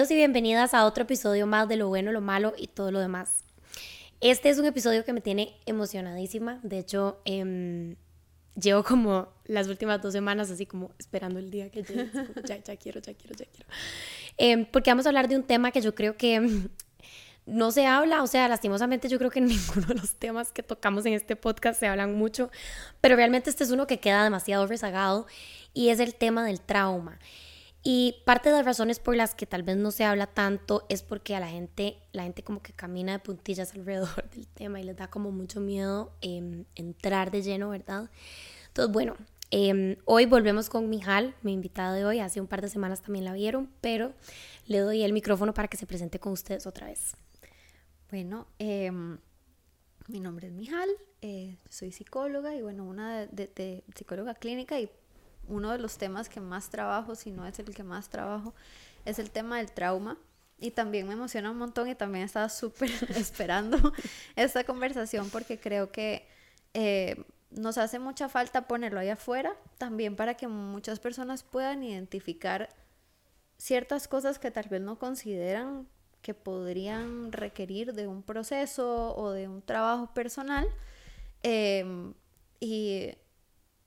Bienvenidos y bienvenidas a otro episodio más de lo bueno, lo malo y todo lo demás. Este es un episodio que me tiene emocionadísima. De hecho, em, llevo como las últimas dos semanas así como esperando el día que llegue. Ya, ya quiero, ya quiero, ya quiero. Em, porque vamos a hablar de un tema que yo creo que no se habla, o sea, lastimosamente yo creo que ninguno de los temas que tocamos en este podcast se hablan mucho, pero realmente este es uno que queda demasiado rezagado y es el tema del trauma. Y parte de las razones por las que tal vez no se habla tanto es porque a la gente, la gente como que camina de puntillas alrededor del tema y les da como mucho miedo em, entrar de lleno, ¿verdad? Entonces, bueno, em, hoy volvemos con Mijal, mi invitada de hoy. Hace un par de semanas también la vieron, pero le doy el micrófono para que se presente con ustedes otra vez. Bueno, em, mi nombre es Mijal, eh, soy psicóloga y bueno, una de psicóloga clínica y uno de los temas que más trabajo, si no es el que más trabajo, es el tema del trauma. Y también me emociona un montón y también estaba súper esperando esta conversación porque creo que eh, nos hace mucha falta ponerlo ahí afuera, también para que muchas personas puedan identificar ciertas cosas que tal vez no consideran que podrían requerir de un proceso o de un trabajo personal. Eh, y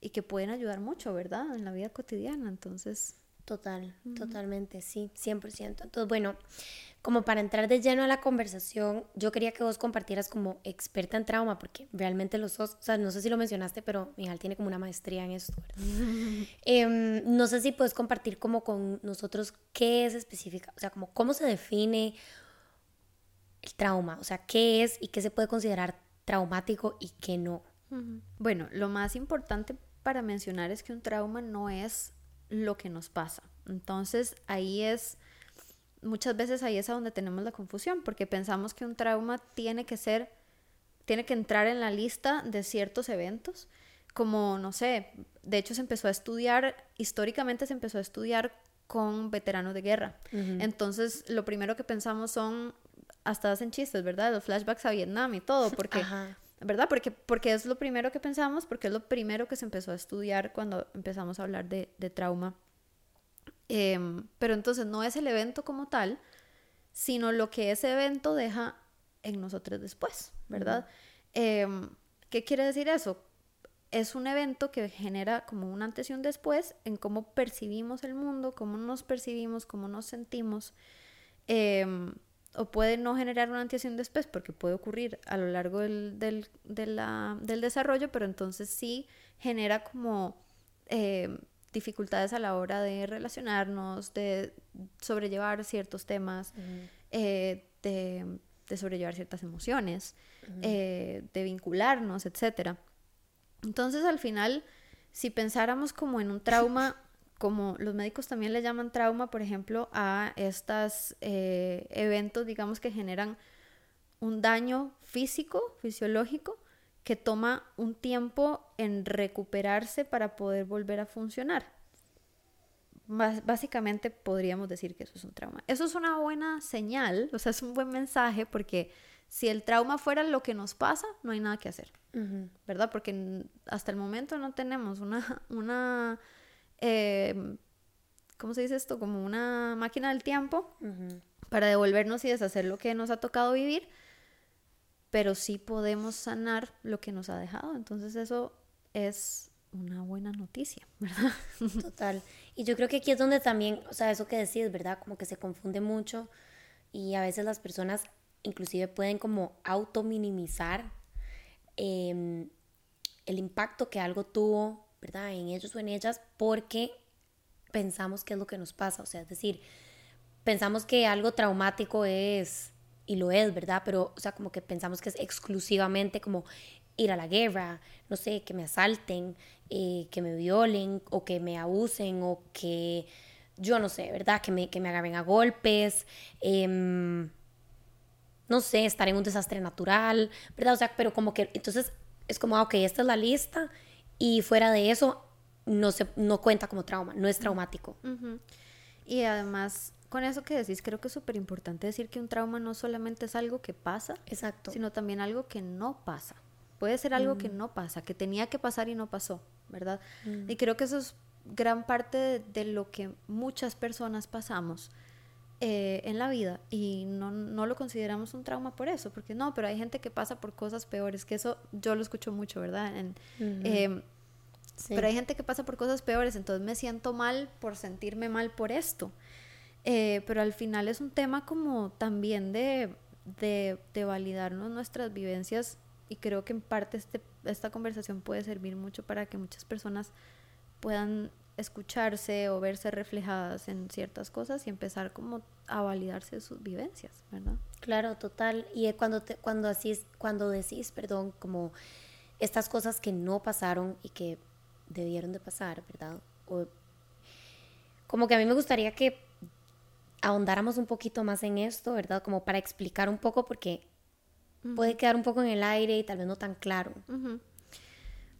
y que pueden ayudar mucho, ¿verdad? En la vida cotidiana, entonces... Total, totalmente, sí, 100%. Entonces, bueno, como para entrar de lleno a la conversación, yo quería que vos compartieras como experta en trauma, porque realmente los sos, o sea, no sé si lo mencionaste, pero Mijal tiene como una maestría en esto, em, no sé si puedes compartir como con nosotros qué es específica, o sea, como cómo se define el trauma, o sea, qué es y qué se puede considerar traumático y qué no. Bueno, lo más importante para mencionar es que un trauma no es lo que nos pasa. Entonces ahí es, muchas veces ahí es a donde tenemos la confusión, porque pensamos que un trauma tiene que ser, tiene que entrar en la lista de ciertos eventos, como, no sé, de hecho se empezó a estudiar, históricamente se empezó a estudiar con veteranos de guerra. Entonces lo primero que pensamos son, hasta hacen chistes, ¿verdad? Los flashbacks a Vietnam y todo, porque... ¿verdad? Porque, porque es lo primero que pensamos, porque es lo primero que se empezó a estudiar cuando empezamos a hablar de, trauma. Em, pero entonces no es el evento como tal, sino lo que ese evento deja en nosotros después, ¿verdad? Em, ¿Qué quiere decir eso? Es un evento que genera como un antes y un después en cómo percibimos el mundo, cómo nos percibimos, cómo nos sentimos. Em, o puede no generar una antes después porque puede ocurrir a lo largo del, del, del desarrollo, pero entonces sí genera como eh, dificultades a la hora de relacionarnos, de sobrellevar ciertos temas, eh, de, de, sobrellevar ciertas emociones, eh, de vincularnos, etc. Entonces al final, si pensáramos como en un trauma como los médicos también le llaman trauma, por ejemplo, a estos eh, eventos, digamos, que generan un daño físico, fisiológico, que toma un tiempo en recuperarse para poder volver a funcionar. básicamente podríamos decir que eso es un trauma. Eso es una buena señal, o sea, es un buen mensaje porque si el trauma fuera lo que nos pasa, no hay nada que hacer, ¿verdad? Porque hasta el momento no tenemos una, una eh, ¿cómo se dice esto? Como una máquina del tiempo para devolvernos y deshacer lo que nos ha tocado vivir, pero sí podemos sanar lo que nos ha dejado. Entonces eso es una buena noticia, ¿verdad? Total. Y yo creo que aquí es donde también, o sea, eso que decís, ¿verdad? Como que se confunde mucho y a veces las personas inclusive pueden como auto minimizar em, el impacto que algo tuvo ¿verdad? En ellos o en ellas porque pensamos que es lo que nos pasa, o sea, es decir, pensamos que algo traumático es, y lo es, ¿verdad? Pero, o sea, como que pensamos que es exclusivamente como ir a la guerra, no sé, que me asalten, eh, que me violen o que me abusen o que, yo no sé, ¿verdad? Que me, que me agarren a golpes, em, no sé, estar en un desastre natural, ¿verdad? O sea, pero como que, entonces es como, ah, ok, esta es la lista y fuera de eso no, se, no cuenta como trauma, no es traumático. Y además, con eso que decís, creo que es súper importante decir que un trauma no solamente es algo que pasa, Exacto. sino también algo que no pasa. Puede ser algo que mm. no pasa, que tenía que pasar y no pasó, ¿verdad? Y creo que eso es gran parte de, lo que muchas personas pasamos. Eh, en la vida y no, no, lo consideramos un trauma por eso, porque no, pero hay gente que pasa por cosas peores, que eso yo lo escucho mucho, ¿verdad? En, em, Pero hay gente que pasa por cosas peores, entonces me siento mal por sentirme mal por esto. Eh, pero al final es un tema como también de, de, de, validarnos nuestras vivencias y creo que en parte este, esta conversación puede servir mucho para que muchas personas puedan escucharse o verse reflejadas en ciertas cosas y empezar como a validarse sus vivencias, ¿verdad? Claro, total. Y cuando te, cuando así cuando decís, perdón, como estas cosas que no pasaron y que debieron de pasar, ¿verdad? O, como que a mí me gustaría que ahondáramos un poquito más en esto, ¿verdad? Como para explicar un poco porque puede quedar un poco en el aire y tal vez no tan claro.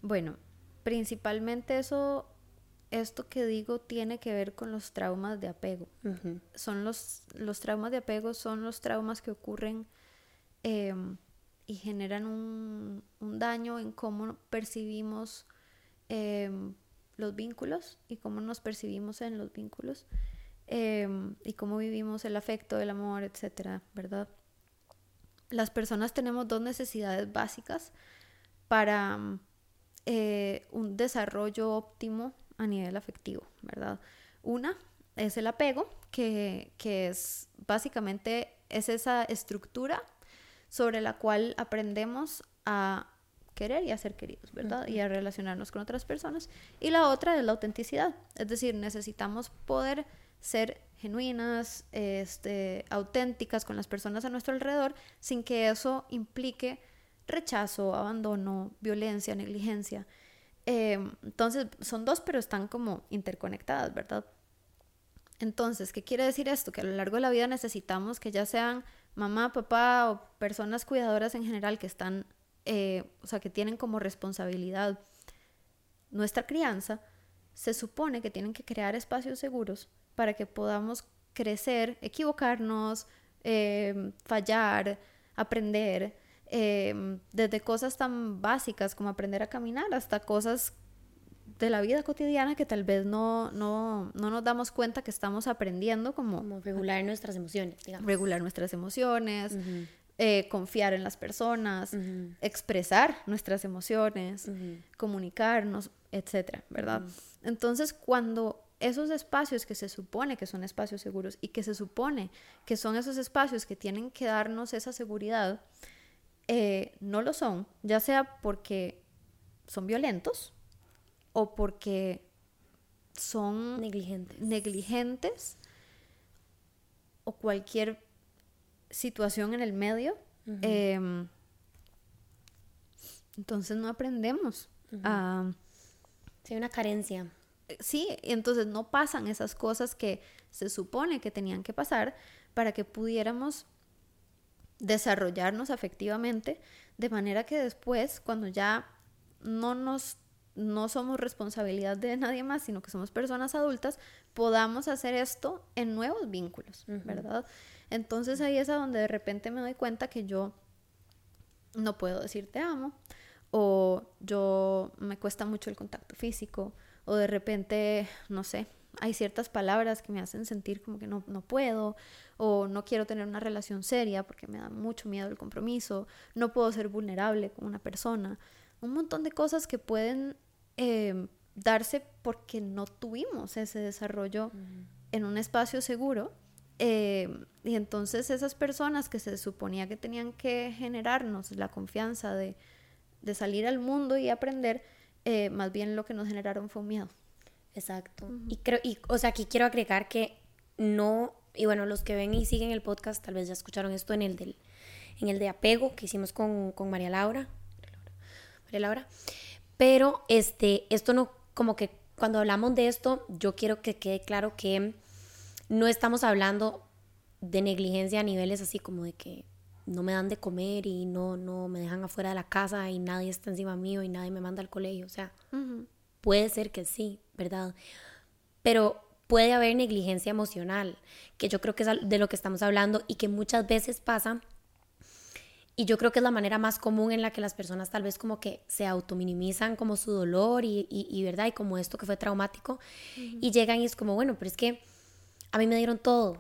Bueno, principalmente eso esto que digo tiene que ver con los traumas de apego. Son los, los traumas de apego son los traumas que ocurren em, y generan un, daño en cómo percibimos em, los vínculos y cómo nos percibimos en los vínculos em, y cómo vivimos el afecto, el amor, etcétera, ¿verdad? Las personas tenemos dos necesidades básicas para eh, un desarrollo óptimo a nivel afectivo, ¿verdad? Una es el apego, que, es básicamente es esa estructura sobre la cual aprendemos a querer y a ser queridos, ¿verdad? Y a relacionarnos con otras personas. Y la otra es la autenticidad, es decir, necesitamos poder ser genuinas, este, auténticas con las personas a nuestro alrededor, sin que eso implique rechazo, abandono, violencia, negligencia. Em, entonces, son dos, pero están como interconectadas, ¿verdad? Entonces, ¿qué quiere decir esto? Que a lo largo de la vida necesitamos que ya sean mamá, papá o personas cuidadoras en general que están, eh, o sea, que tienen como responsabilidad nuestra crianza, se supone que tienen que crear espacios seguros para que podamos crecer, equivocarnos, em, fallar, aprender Em, desde cosas tan básicas como aprender a caminar hasta cosas de la vida cotidiana que tal vez no, no, no nos damos cuenta que estamos aprendiendo como, regular nuestras emociones, digamos. Regular nuestras emociones, eh, confiar en las personas, expresar nuestras emociones, comunicarnos, etcétera, ¿verdad? Entonces, cuando esos espacios que se supone que son espacios seguros y que se supone que son esos espacios que tienen que darnos esa seguridad, eh, no lo son, ya sea porque son violentos o porque son negligentes, negligentes o cualquier situación en el medio. Em, entonces no aprendemos a... hay una carencia. Eh, sí, entonces no pasan esas cosas que se supone que tenían que pasar para que pudiéramos desarrollarnos afectivamente, de manera que después, cuando ya no nos no somos responsabilidad de nadie más, sino que somos personas adultas, podamos hacer esto en nuevos vínculos, ¿verdad? Entonces ahí es a donde de repente me doy cuenta que yo no puedo decir te amo, o yo me cuesta mucho el contacto físico, o de repente, no sé, hay ciertas palabras que me hacen sentir como que no, no puedo, o no quiero tener una relación seria porque me da mucho miedo el compromiso, no puedo ser vulnerable con una persona, un montón de cosas que pueden em, darse porque no tuvimos ese desarrollo en un espacio seguro. Em, y entonces esas personas que se suponía que tenían que generarnos la confianza de, de salir al mundo y aprender, eh, más bien lo que nos generaron fue un miedo. Exacto. Y creo, y, o sea, aquí quiero agregar que no y bueno, los que ven y siguen el podcast tal vez ya escucharon esto en el, del, en el de apego que hicimos con, con María Laura. María Laura. Pero este, esto no, como que cuando hablamos de esto, yo quiero que quede claro que no estamos hablando de negligencia a niveles así como de que no me dan de comer y no, no me dejan afuera de la casa y nadie está encima mío y nadie me manda al colegio. O sea, puede ser que sí, ¿verdad? Pero puede haber negligencia emocional, que yo creo que es de lo que estamos hablando y que muchas veces pasa. Y yo creo que es la manera más común en la que las personas tal vez como que se autominimizan como su dolor y, y, ¿verdad? Y como esto que fue traumático. Y llegan y es como, bueno, pero es que a mí me dieron todo.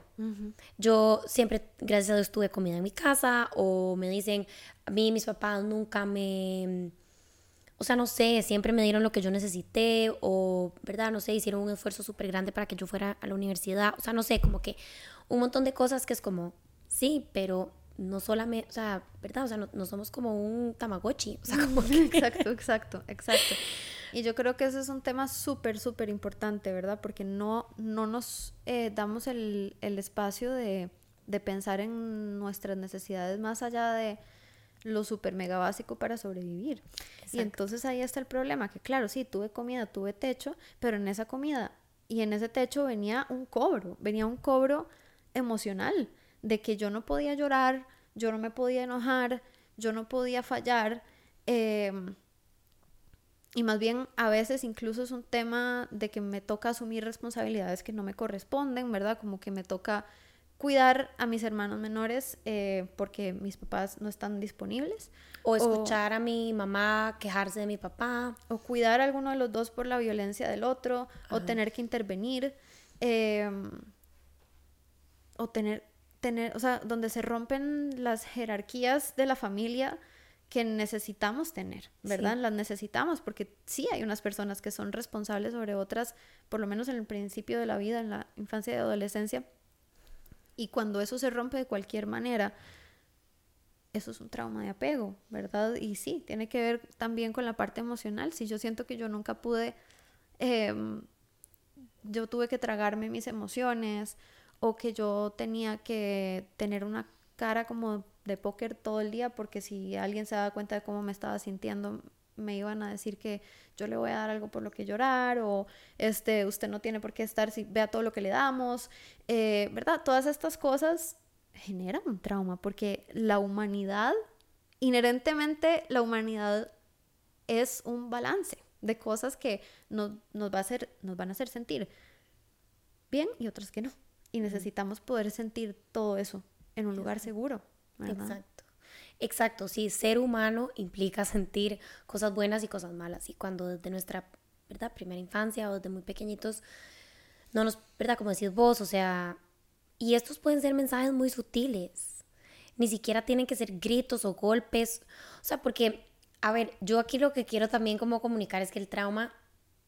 Yo siempre, gracias a Dios, tuve comida en mi casa o me dicen, a mí mis papás nunca me... O sea, no sé, siempre me dieron lo que yo necesité o, ¿verdad? No sé, hicieron un esfuerzo súper grande para que yo fuera a la universidad. O sea, no sé, como que un montón de cosas que es como, sí, pero no solamente, o sea, ¿verdad? O sea, no, somos como un tamagotchi. O sea, como Exacto, exacto, exacto. Y yo creo que ese es un tema súper, súper importante, ¿verdad? Porque no, no nos eh, damos el, espacio de, pensar en nuestras necesidades más allá de lo súper mega básico para sobrevivir. Y entonces ahí está el problema, que claro, sí, tuve comida, tuve techo, pero en esa comida y en ese techo venía un cobro, venía un cobro emocional, de que yo no podía llorar, yo no me podía enojar, yo no podía fallar. Eh, y más bien a veces incluso es un tema de que me toca asumir responsabilidades que no me corresponden, ¿verdad? Como que me toca cuidar a mis hermanos menores eh, porque mis papás no están disponibles. O escuchar a mi mamá quejarse de mi papá. O cuidar a alguno de los dos por la violencia del otro. O tener que intervenir. Em, o tener, tener, o sea, donde se rompen las jerarquías de la familia que necesitamos tener, ¿verdad? Las necesitamos porque sí hay unas personas que son responsables sobre otras, por lo menos en el principio de la vida, en la infancia y adolescencia. Y cuando eso se rompe de cualquier manera, eso es un trauma de apego, ¿verdad? Y sí, tiene que ver también con la parte emocional. Si yo siento que yo nunca pude, em, yo tuve que tragarme mis emociones o que yo tenía que tener una cara como de póker todo el día porque si alguien se daba cuenta de cómo me estaba sintiendo me iban a decir que yo le voy a dar algo por lo que llorar o este usted no tiene por qué estar si vea todo lo que le damos. Eh, verdad todas estas cosas generan un trauma porque la humanidad inherentemente la humanidad es un balance de cosas que nos, nos, va a hacer, nos van a hacer sentir bien y otras que no. Y necesitamos poder sentir todo eso en un lugar seguro Exacto. Exacto, sí, ser humano implica sentir cosas buenas y cosas malas. Y cuando desde nuestra, ¿verdad? Primera infancia o desde muy pequeñitos, no nos, ¿verdad? Como decís vos, o sea, y estos pueden ser mensajes muy sutiles. Ni siquiera tienen que ser gritos o golpes. O sea, porque, a ver, yo aquí lo que quiero también como comunicar es que el trauma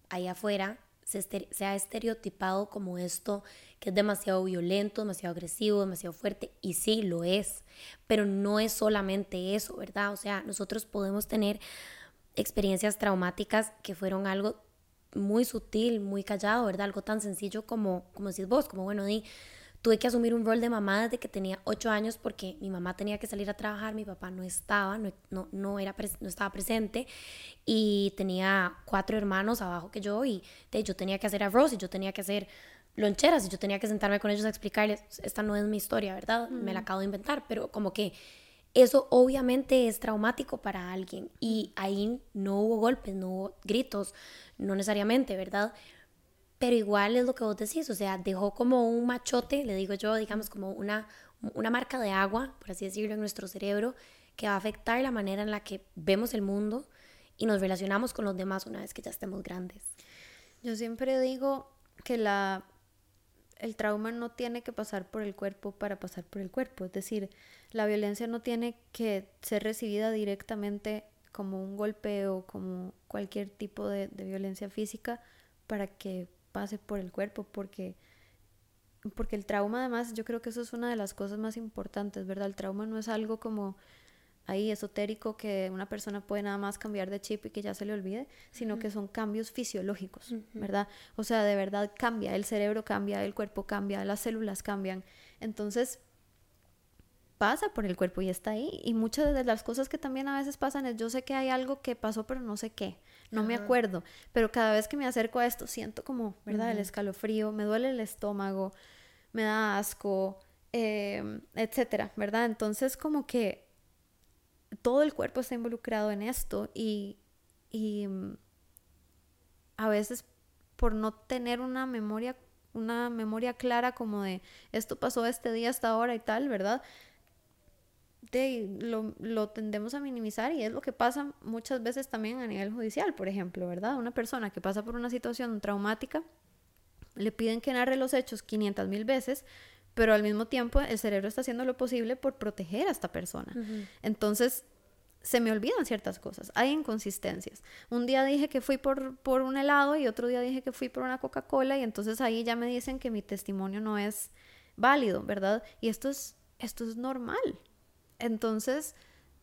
ahí afuera se, ha estereotipado como esto que es demasiado violento, demasiado agresivo, demasiado fuerte, y sí, lo es, pero no es solamente eso, ¿verdad? O sea, nosotros podemos tener experiencias traumáticas que fueron algo muy sutil, muy callado, ¿verdad? Algo tan sencillo como, como decís vos, como bueno, di, tuve que asumir un rol de mamá desde que tenía ocho años porque mi mamá tenía que salir a trabajar, mi papá no estaba, no, no, no era no estaba presente y tenía cuatro hermanos abajo que yo y de, yo tenía que hacer arroz y yo tenía que hacer loncheras y yo tenía que sentarme con ellos a explicarles, esta no es mi historia, ¿verdad? Me la acabo de inventar, pero como que eso obviamente es traumático para alguien y ahí no hubo golpes, no hubo gritos, no necesariamente, ¿verdad? Pero igual es lo que vos decís, o sea, dejó como un machote, le digo yo, digamos, como una, una marca de agua, por así decirlo, en nuestro cerebro, que va a afectar la manera en la que vemos el mundo y nos relacionamos con los demás una vez que ya estemos grandes. Yo siempre digo que la, el trauma no tiene que pasar por el cuerpo para pasar por el cuerpo, es decir, la violencia no tiene que ser recibida directamente como un golpe o como cualquier tipo de, de violencia física para que pase por el cuerpo, porque, porque el trauma además, yo creo que eso es una de las cosas más importantes, ¿verdad? El trauma no es algo como ahí esotérico que una persona puede nada más cambiar de chip y que ya se le olvide, sino que son cambios fisiológicos, ¿verdad? O sea, de verdad cambia, el cerebro cambia, el cuerpo cambia, las células cambian. Entonces, pasa por el cuerpo y está ahí. Y muchas de las cosas que también a veces pasan es, yo sé que hay algo que pasó, pero no sé qué, no me acuerdo. Pero cada vez que me acerco a esto, siento como, ¿verdad? El escalofrío, me duele el estómago, me da asco, eh, etcétera, ¿verdad? Entonces, como que todo el cuerpo está involucrado en esto y, y mm, a veces por no tener una memoria una memoria clara como de esto pasó este día hasta ahora y tal, ¿verdad? De, lo, lo, tendemos a minimizar y es lo que pasa muchas veces también a nivel judicial, por ejemplo, ¿verdad? Una persona que pasa por una situación traumática le piden que narre los hechos 500 mil veces, pero al mismo tiempo el cerebro está haciendo lo posible por proteger a esta persona. Entonces, se me olvidan ciertas cosas, hay inconsistencias. Un día dije que fui por, por un helado y otro día dije que fui por una Coca-Cola y entonces ahí ya me dicen que mi testimonio no es válido, ¿verdad? Y esto es, esto es normal. Entonces,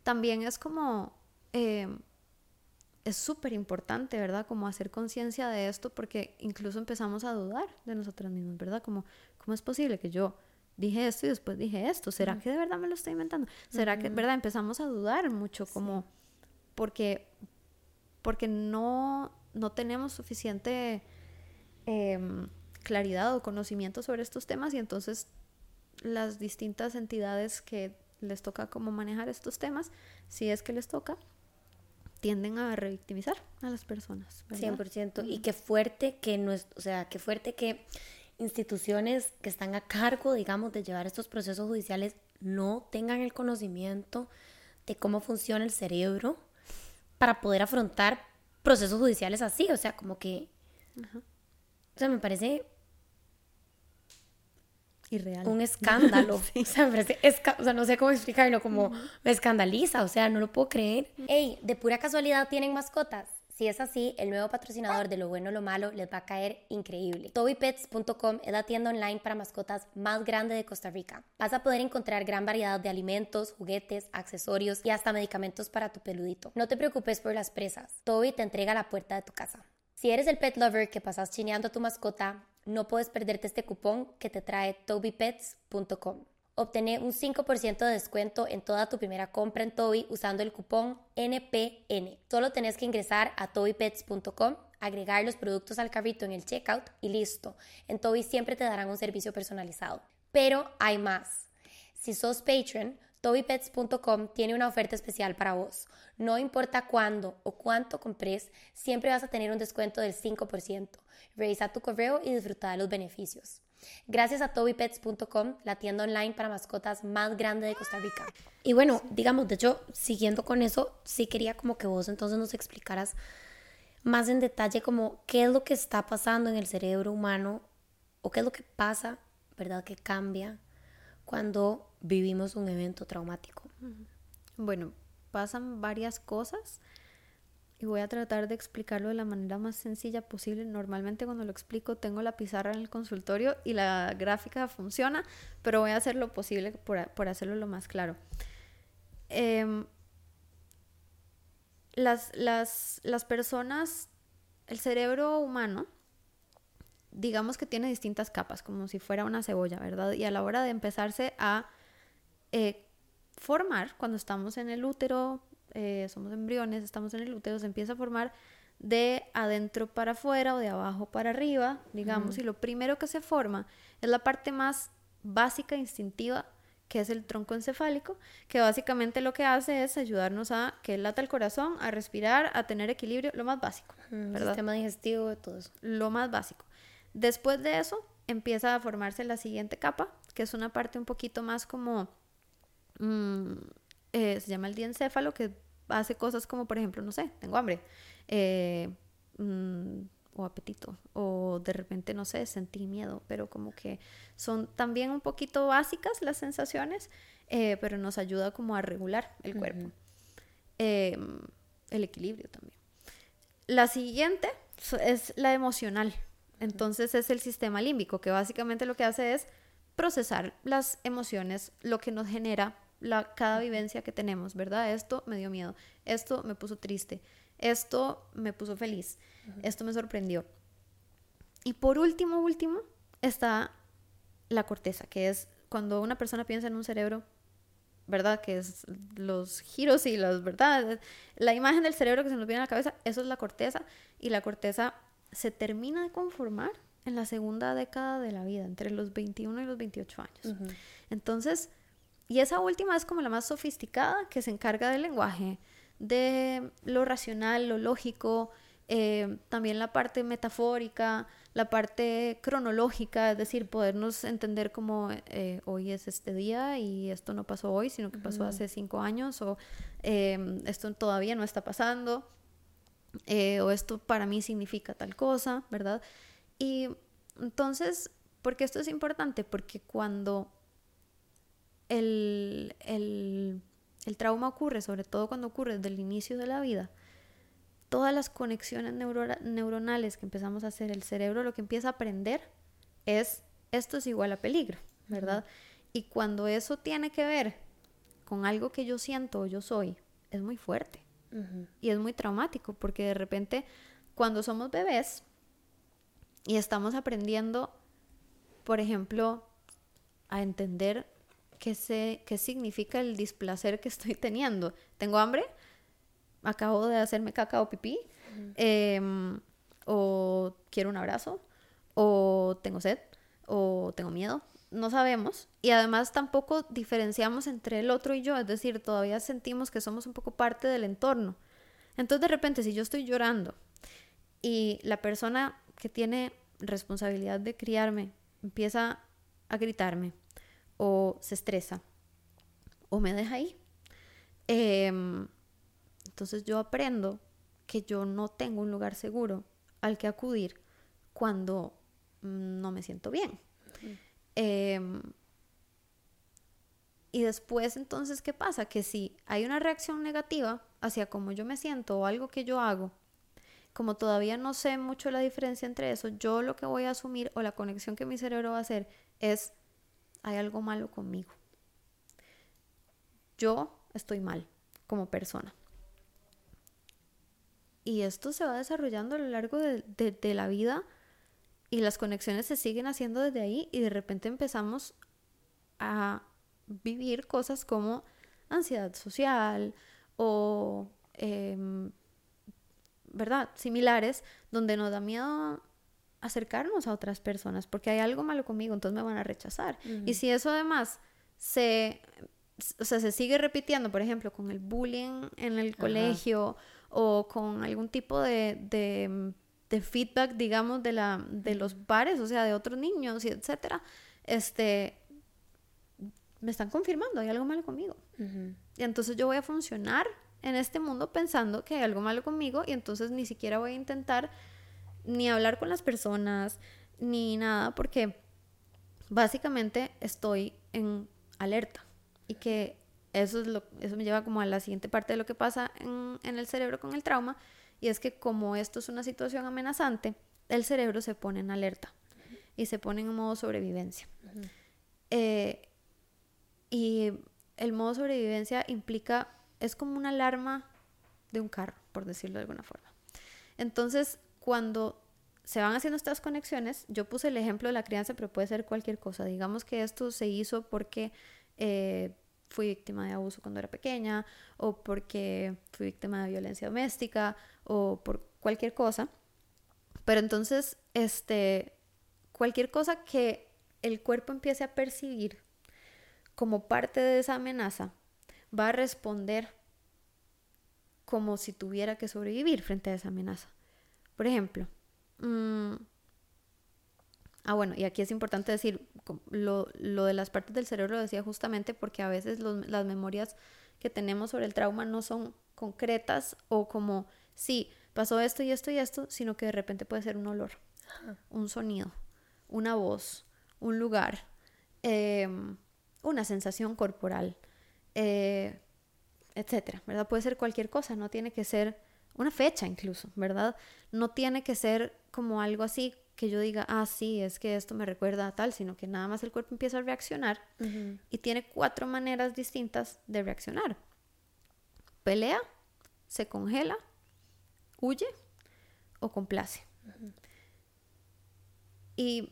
también es como, eh, es súper importante, ¿verdad? Como hacer conciencia de esto porque incluso empezamos a dudar de nosotras mismas, ¿verdad? Como, ¿cómo es posible que yo dije esto y después dije esto? ¿Será que de verdad me lo estoy inventando? ¿Será que, verdad? Empezamos a dudar mucho como porque, porque no, no tenemos suficiente em, claridad o conocimiento sobre estos temas y entonces las distintas entidades que les toca como manejar estos temas, si es que les toca, tienden a revictimizar a las personas. 100%. Y qué fuerte que no es, o sea, qué fuerte que instituciones que están a cargo, digamos, de llevar estos procesos judiciales no tengan el conocimiento de cómo funciona el cerebro para poder afrontar procesos judiciales así, o sea, como que... O sea, me parece Irreal. un escándalo. o, sea, o, sea, no sé cómo explicarlo, como me escandaliza, o sea, no lo puedo creer. Hey, ¿de pura casualidad tienen mascotas? Si es así, el nuevo patrocinador de Lo Bueno Lo Malo les va a caer increíble. TobyPets.com es la tienda online para mascotas más grande de Costa Rica. Vas a poder encontrar gran variedad de alimentos, juguetes, accesorios y hasta medicamentos para tu peludito. No te preocupes por las presas. Toby te entrega a la puerta de tu casa. Si eres el pet lover que pasas chineando a tu mascota, no puedes perderte este cupón que te trae tobypets.com. Obtener un 5% de descuento en toda tu primera compra en Toby usando el cupón NPN. Solo tenés que ingresar a tobypets.com, agregar los productos al carrito en el checkout y listo. En Toby siempre te darán un servicio personalizado. Pero hay más. Si sos patron, TobyPets.com tiene una oferta especial para vos. No importa cuándo o cuánto compres, siempre vas a tener un descuento del 5%. Revisa tu correo y disfruta de los beneficios. Gracias a TobyPets.com, la tienda online para mascotas más grande de Costa Rica. Y bueno, digamos, de hecho, siguiendo con eso, sí quería como que vos entonces nos explicaras más en detalle como qué es lo que está pasando en el cerebro humano o qué es lo que pasa, ¿verdad? Que cambia cuando vivimos un evento traumático. Bueno, pasan varias cosas y voy a tratar de explicarlo de la manera más sencilla posible. Normalmente cuando lo explico tengo la pizarra en el consultorio y la gráfica funciona, pero voy a hacer lo posible por, hacerlo lo más claro. Em, las, las, las personas, el cerebro humano, digamos que tiene distintas capas, como si fuera una cebolla, ¿verdad? Y a la hora de empezarse a eh, formar, cuando estamos en el útero, eh, somos embriones, estamos en el útero, se empieza a formar de adentro para afuera o de abajo para arriba, digamos, y lo primero que se forma es la parte más básica, instintiva, que es el tronco encefálico, que básicamente lo que hace es ayudarnos a que lata el corazón, a respirar, a tener equilibrio, lo más básico, ¿verdad? Sistema digestivo de todo eso. Lo más básico. Después de eso empieza a formarse la siguiente capa, que es una parte un poquito más como, mm, eh, se llama el diencéfalo, que hace cosas como, por ejemplo, no sé, tengo hambre, eh, mm, o apetito, o de repente, no sé, sentí miedo, pero como que son también un poquito básicas las sensaciones, eh, pero nos ayuda como a regular el cuerpo, em, el equilibrio también. La siguiente es la emocional, entonces es el sistema límbico, que básicamente lo que hace es procesar las emociones, lo que nos genera la, cada vivencia que tenemos, ¿verdad? Esto me dio miedo, esto me puso triste, esto me puso feliz, esto me sorprendió. Y por último, último, está la corteza, que es cuando una persona piensa en un cerebro, ¿verdad? Que es los giros y las, ¿verdad? La imagen del cerebro que se nos viene a la cabeza, eso es la corteza. Y la corteza se termina de conformar en la segunda década de la vida, entre los 21 y los 28 años. Entonces, y esa última es como la más sofisticada, que se encarga del lenguaje, de lo racional, lo lógico, eh, también la parte metafórica, la parte cronológica, es decir, podernos entender como eh, hoy es este día y esto no pasó hoy, sino que pasó hace cinco años o eh, esto todavía no está pasando. O esto para mí significa tal cosa, ¿verdad? Y Entonces, ¿por qué esto es importante? Porque cuando el, el, el trauma ocurre, sobre todo cuando ocurre desde el inicio de la vida, todas las conexiones neuronales que empezamos a hacer, el cerebro lo que empieza a aprender es esto es igual a peligro, ¿verdad? Y cuando eso tiene que ver con algo que yo siento o yo soy, es muy fuerte. Y es muy traumático porque de repente cuando somos bebés y estamos aprendiendo, por ejemplo, a entender qué, sé, qué significa el displacer que estoy teniendo. ¿Tengo hambre? ¿Acabo de hacerme caca o pipí? Em, ¿O quiero un abrazo? ¿O tengo sed? ¿O tengo miedo? No sabemos. Y además tampoco diferenciamos entre el otro y yo. Es decir, todavía sentimos que somos un poco parte del entorno. Entonces de repente si yo estoy llorando y la persona que tiene responsabilidad de criarme empieza a gritarme o se estresa o me deja ahí. Em, entonces yo aprendo que yo no tengo un lugar seguro al que acudir cuando mm, no me siento bien. Em, y después entonces, ¿qué pasa? Que si hay una reacción negativa hacia cómo yo me siento o algo que yo hago, como todavía no sé mucho la diferencia entre eso, yo lo que voy a asumir o la conexión que mi cerebro va a hacer es hay algo malo conmigo. Yo estoy mal como persona. Y esto se va desarrollando a lo largo de, la vida y las conexiones se siguen haciendo desde ahí y de repente empezamos a vivir cosas como ansiedad social o, em, ¿verdad? Similares, donde nos da miedo acercarnos a otras personas porque hay algo malo conmigo, entonces me van a rechazar. Y si eso además se, o sea, se sigue repitiendo, por ejemplo, con el bullying en el colegio o con algún tipo de, de, feedback, digamos, de, la, de los pares, o sea, de otros niños y etcétera, este, me están confirmando, hay algo malo conmigo. Y entonces yo voy a funcionar en este mundo pensando que hay algo malo conmigo y entonces ni siquiera voy a intentar ni hablar con las personas, ni nada, porque básicamente estoy en alerta y que eso, es lo, eso me lleva como a la siguiente parte de lo que pasa en, el cerebro con el trauma y es que como esto es una situación amenazante, el cerebro se pone en alerta y se pone en modo sobrevivencia. Eh, y el modo sobrevivencia implica, es como una alarma de un carro, por decirlo de alguna forma. Entonces, cuando se van haciendo estas conexiones, yo puse el ejemplo de la crianza, pero puede ser cualquier cosa. Digamos que esto se hizo porque eh, fui víctima de abuso cuando era pequeña, o porque fui víctima de violencia doméstica, o por cualquier cosa. Pero entonces, este, cualquier cosa que el cuerpo empiece a percibir como parte de esa amenaza, va a responder como si tuviera que sobrevivir frente a esa amenaza. Por ejemplo, mm, ah bueno, y aquí es importante decir, lo, de las partes del cerebro lo decía justamente porque a veces las memorias que tenemos sobre el trauma no son concretas o como, sí, pasó esto y esto y esto, sino que de repente puede ser un olor, un sonido, una voz, un lugar, em, una sensación corporal, eh, etcétera, ¿verdad? Puede ser cualquier cosa, no tiene que ser una fecha incluso, ¿verdad? No tiene que ser como algo así que yo diga, ah, sí, es que esto me recuerda a tal, sino que nada más el cuerpo empieza a reaccionar y tiene cuatro maneras distintas de reaccionar. Pelea, se congela, huye o complace. Y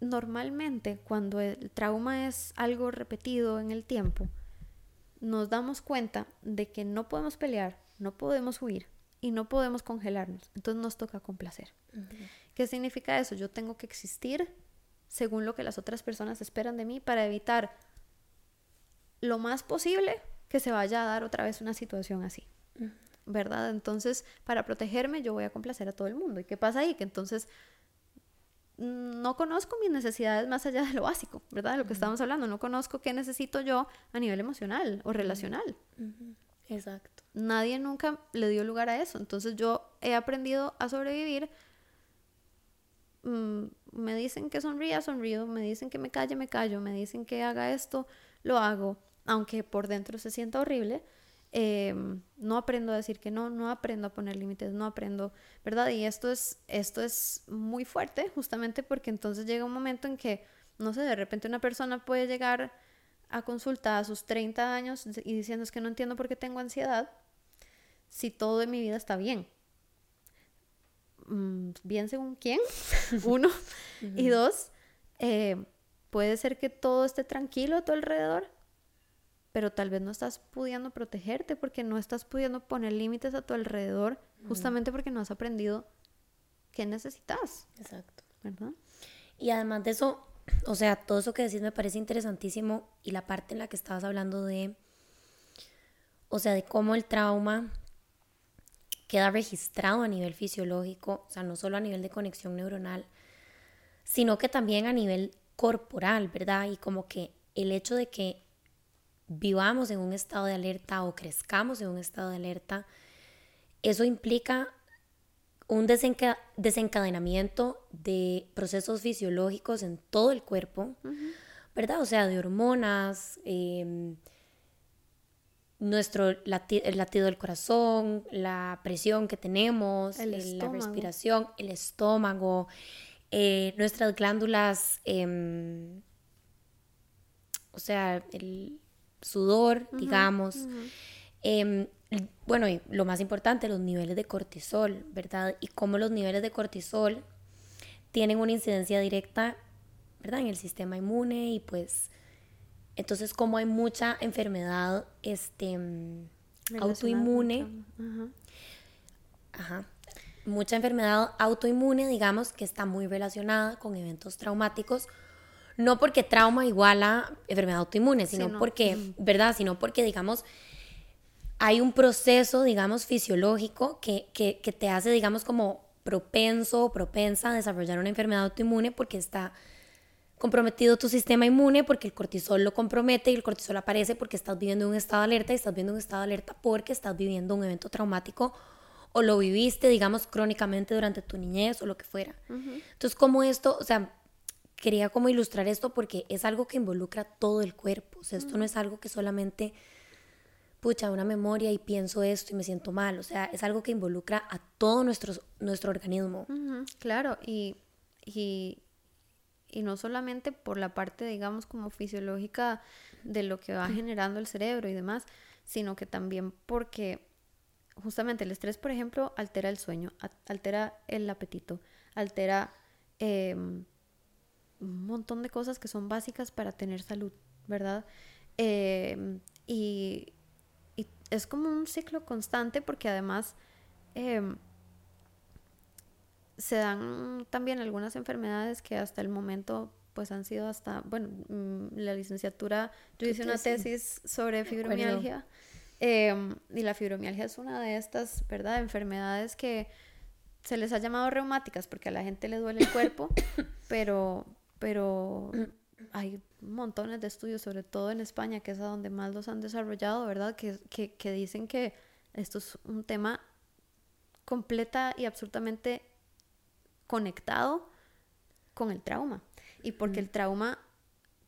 normalmente cuando el trauma es algo repetido en el tiempo, nos damos cuenta de que no podemos pelear, no podemos huir y no podemos congelarnos. Entonces nos toca complacer. ¿Qué significa eso? Yo tengo que existir según lo que las otras personas esperan de mí para evitar lo más posible que se vaya a dar otra vez una situación así. ¿Verdad? Entonces, para protegerme, yo voy a complacer a todo el mundo. ¿Y qué pasa ahí? Que entonces no conozco mis necesidades más allá de lo básico, ¿verdad? De lo que estamos hablando. No conozco qué necesito yo a nivel emocional o relacional. Exacto. Nadie nunca le dio lugar a eso. Entonces yo he aprendido a sobrevivir mm, me dicen que sonría, sonrío, me dicen que me calle, me callo, me dicen que haga esto, lo hago, aunque por dentro se sienta horrible. Em, no aprendo a decir que no, no aprendo a poner límites, no aprendo, ¿verdad? Y esto es, esto es muy fuerte justamente porque entonces llega un momento en que, no sé, de repente una persona puede llegar a consulta a sus 30 años y diciendo es que no entiendo por qué tengo ansiedad si todo en mi vida está bien. Mm, bien según quién, uno. Y dos, eh, puede ser que todo esté tranquilo a tu alrededor, pero tal vez no estás pudiendo protegerte porque no estás pudiendo poner límites a tu alrededor justamente porque no has aprendido qué necesitas. Exacto. ¿Verdad? Y además de eso, o sea, todo eso que decís me parece interesantísimo y la parte en la que estabas hablando de, o sea, de cómo el trauma queda registrado a nivel fisiológico, o sea, no solo a nivel de conexión neuronal, sino que también a nivel corporal, ¿verdad? Y como que el hecho de que vivamos en un estado de alerta o crezcamos en un estado de alerta, eso implica un desencadenamiento de procesos fisiológicos en todo el cuerpo, ¿verdad? O sea, de hormonas, em, nuestro el latido del corazón, la presión que tenemos, la respiración, el estómago, eh, nuestras glándulas, em, o sea, el sudor, digamos. Em, bueno, y lo más importante, los niveles de cortisol, ¿verdad? Y cómo los niveles de cortisol tienen una incidencia directa, ¿verdad? En el sistema inmune y pues, entonces como hay mucha enfermedad este, autoinmune, ajá. mucha enfermedad autoinmune, digamos, que está muy relacionada con eventos traumáticos, no porque trauma iguala enfermedad autoinmune, sino porque, ¿verdad? Sino porque, digamos, hay un proceso, digamos, fisiológico que, que, que te hace, digamos, como propenso o propensa a desarrollar una enfermedad autoinmune porque está comprometido tu sistema inmune, porque el cortisol lo compromete y el cortisol aparece porque estás viviendo un estado de alerta y estás viviendo un estado de alerta porque estás viviendo un evento traumático o lo viviste, digamos, crónicamente durante tu niñez o lo que fuera. Entonces, como esto, o sea, quería como ilustrar esto porque es algo que involucra todo el cuerpo. O sea, esto no es algo que solamente, pucha, una memoria y pienso esto y me siento mal. O sea, es algo que involucra a todo nuestro, nuestro organismo. Claro, y, y, y, no solamente por la parte, digamos, como fisiológica de lo que va generando el cerebro y demás, sino que también porque justamente el estrés, por ejemplo, altera el sueño, altera el apetito, altera... Em, un montón de cosas que son básicas para tener salud, ¿verdad? Em, y, es como un ciclo constante porque además em, se dan también algunas enfermedades que hasta el momento pues han sido hasta, bueno, mm, la licenciatura, yo hice una tesis sobre fibromialgia em, y la fibromialgia es una de estas, ¿verdad? Enfermedades que se les ha llamado reumáticas porque a la gente le duele el cuerpo, pero, pero hay montones de estudios, sobre todo en España, que es a donde más los han desarrollado, ¿verdad? Que, que, dicen que esto es un tema completa y absolutamente conectado con el trauma. Y porque el trauma,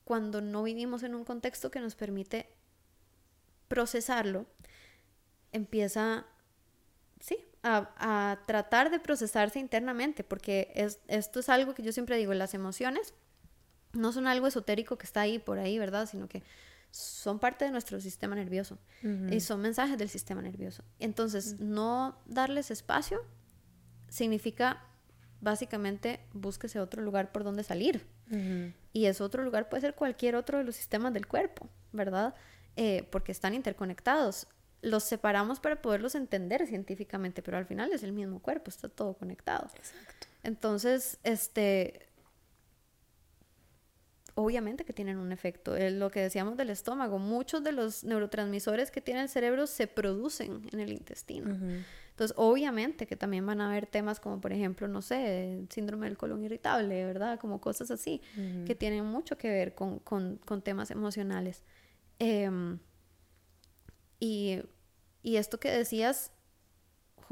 cuando no vivimos en un contexto que nos permite procesarlo, empieza, sí, a, a, tratar de procesarse internamente, porque es, esto es algo que yo siempre digo, las emociones no son algo esotérico que está ahí por ahí, ¿verdad? Sino que son parte de nuestro sistema nervioso y son mensajes del sistema nervioso. Entonces, no darles espacio significa básicamente búsquese otro lugar por donde salir. Y ese otro lugar puede ser cualquier otro de los sistemas del cuerpo, ¿verdad? Eh, porque están interconectados. Los separamos para poderlos entender científicamente, pero al final es el mismo cuerpo, está todo conectado. Exacto. Entonces, este, obviamente que tienen un efecto. Es lo que decíamos del estómago, muchos de los neurotransmisores que tiene el cerebro se producen en el intestino. Entonces, obviamente que también van a haber temas como, por ejemplo, no sé, síndrome del colon irritable, ¿verdad? Como cosas así, que tienen mucho que ver con, con, temas emocionales. Em, y, y esto que decías,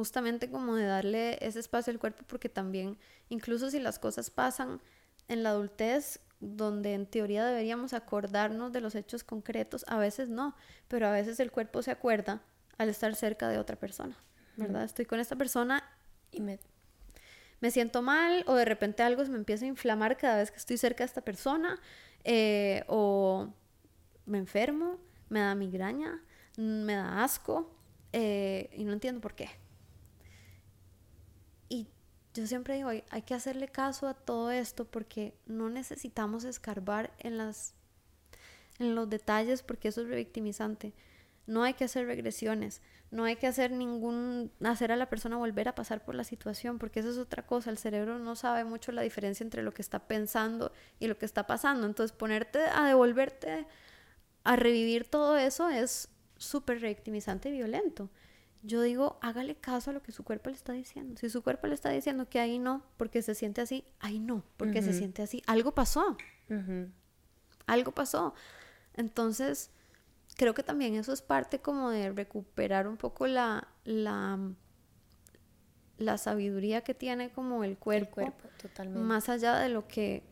justamente como de darle ese espacio al cuerpo porque también, incluso si las cosas pasan en la adultez, donde en teoría deberíamos acordarnos de los hechos concretos, a veces no, pero a veces el cuerpo se acuerda al estar cerca de otra persona, ¿verdad? Estoy con esta persona y me, me siento mal o de repente algo se me empieza a inflamar cada vez que estoy cerca de esta persona eh, o me enfermo, me da migraña, me da asco eh, y no entiendo por qué. Y yo siempre digo, hay, que hacerle caso a todo esto porque no necesitamos escarbar en, las, en los detalles porque eso es revictimizante. No hay que hacer regresiones, no hay que hacer ningún, hacer a la persona volver a pasar por la situación, porque eso es otra cosa, el cerebro no sabe mucho la diferencia entre lo que está pensando y lo que está pasando, entonces ponerte a devolverte, a revivir todo eso es súper revictimizante y violento. Yo digo, hágale caso a lo que su cuerpo le está diciendo. Si su cuerpo le está diciendo que ahí no, porque se siente así, ahí no, porque se siente así. Algo pasó. Algo pasó. Entonces, creo que también eso es parte como de recuperar un poco la, la, la sabiduría que tiene como el cuerpo, el cuerpo totalmente. más allá de lo que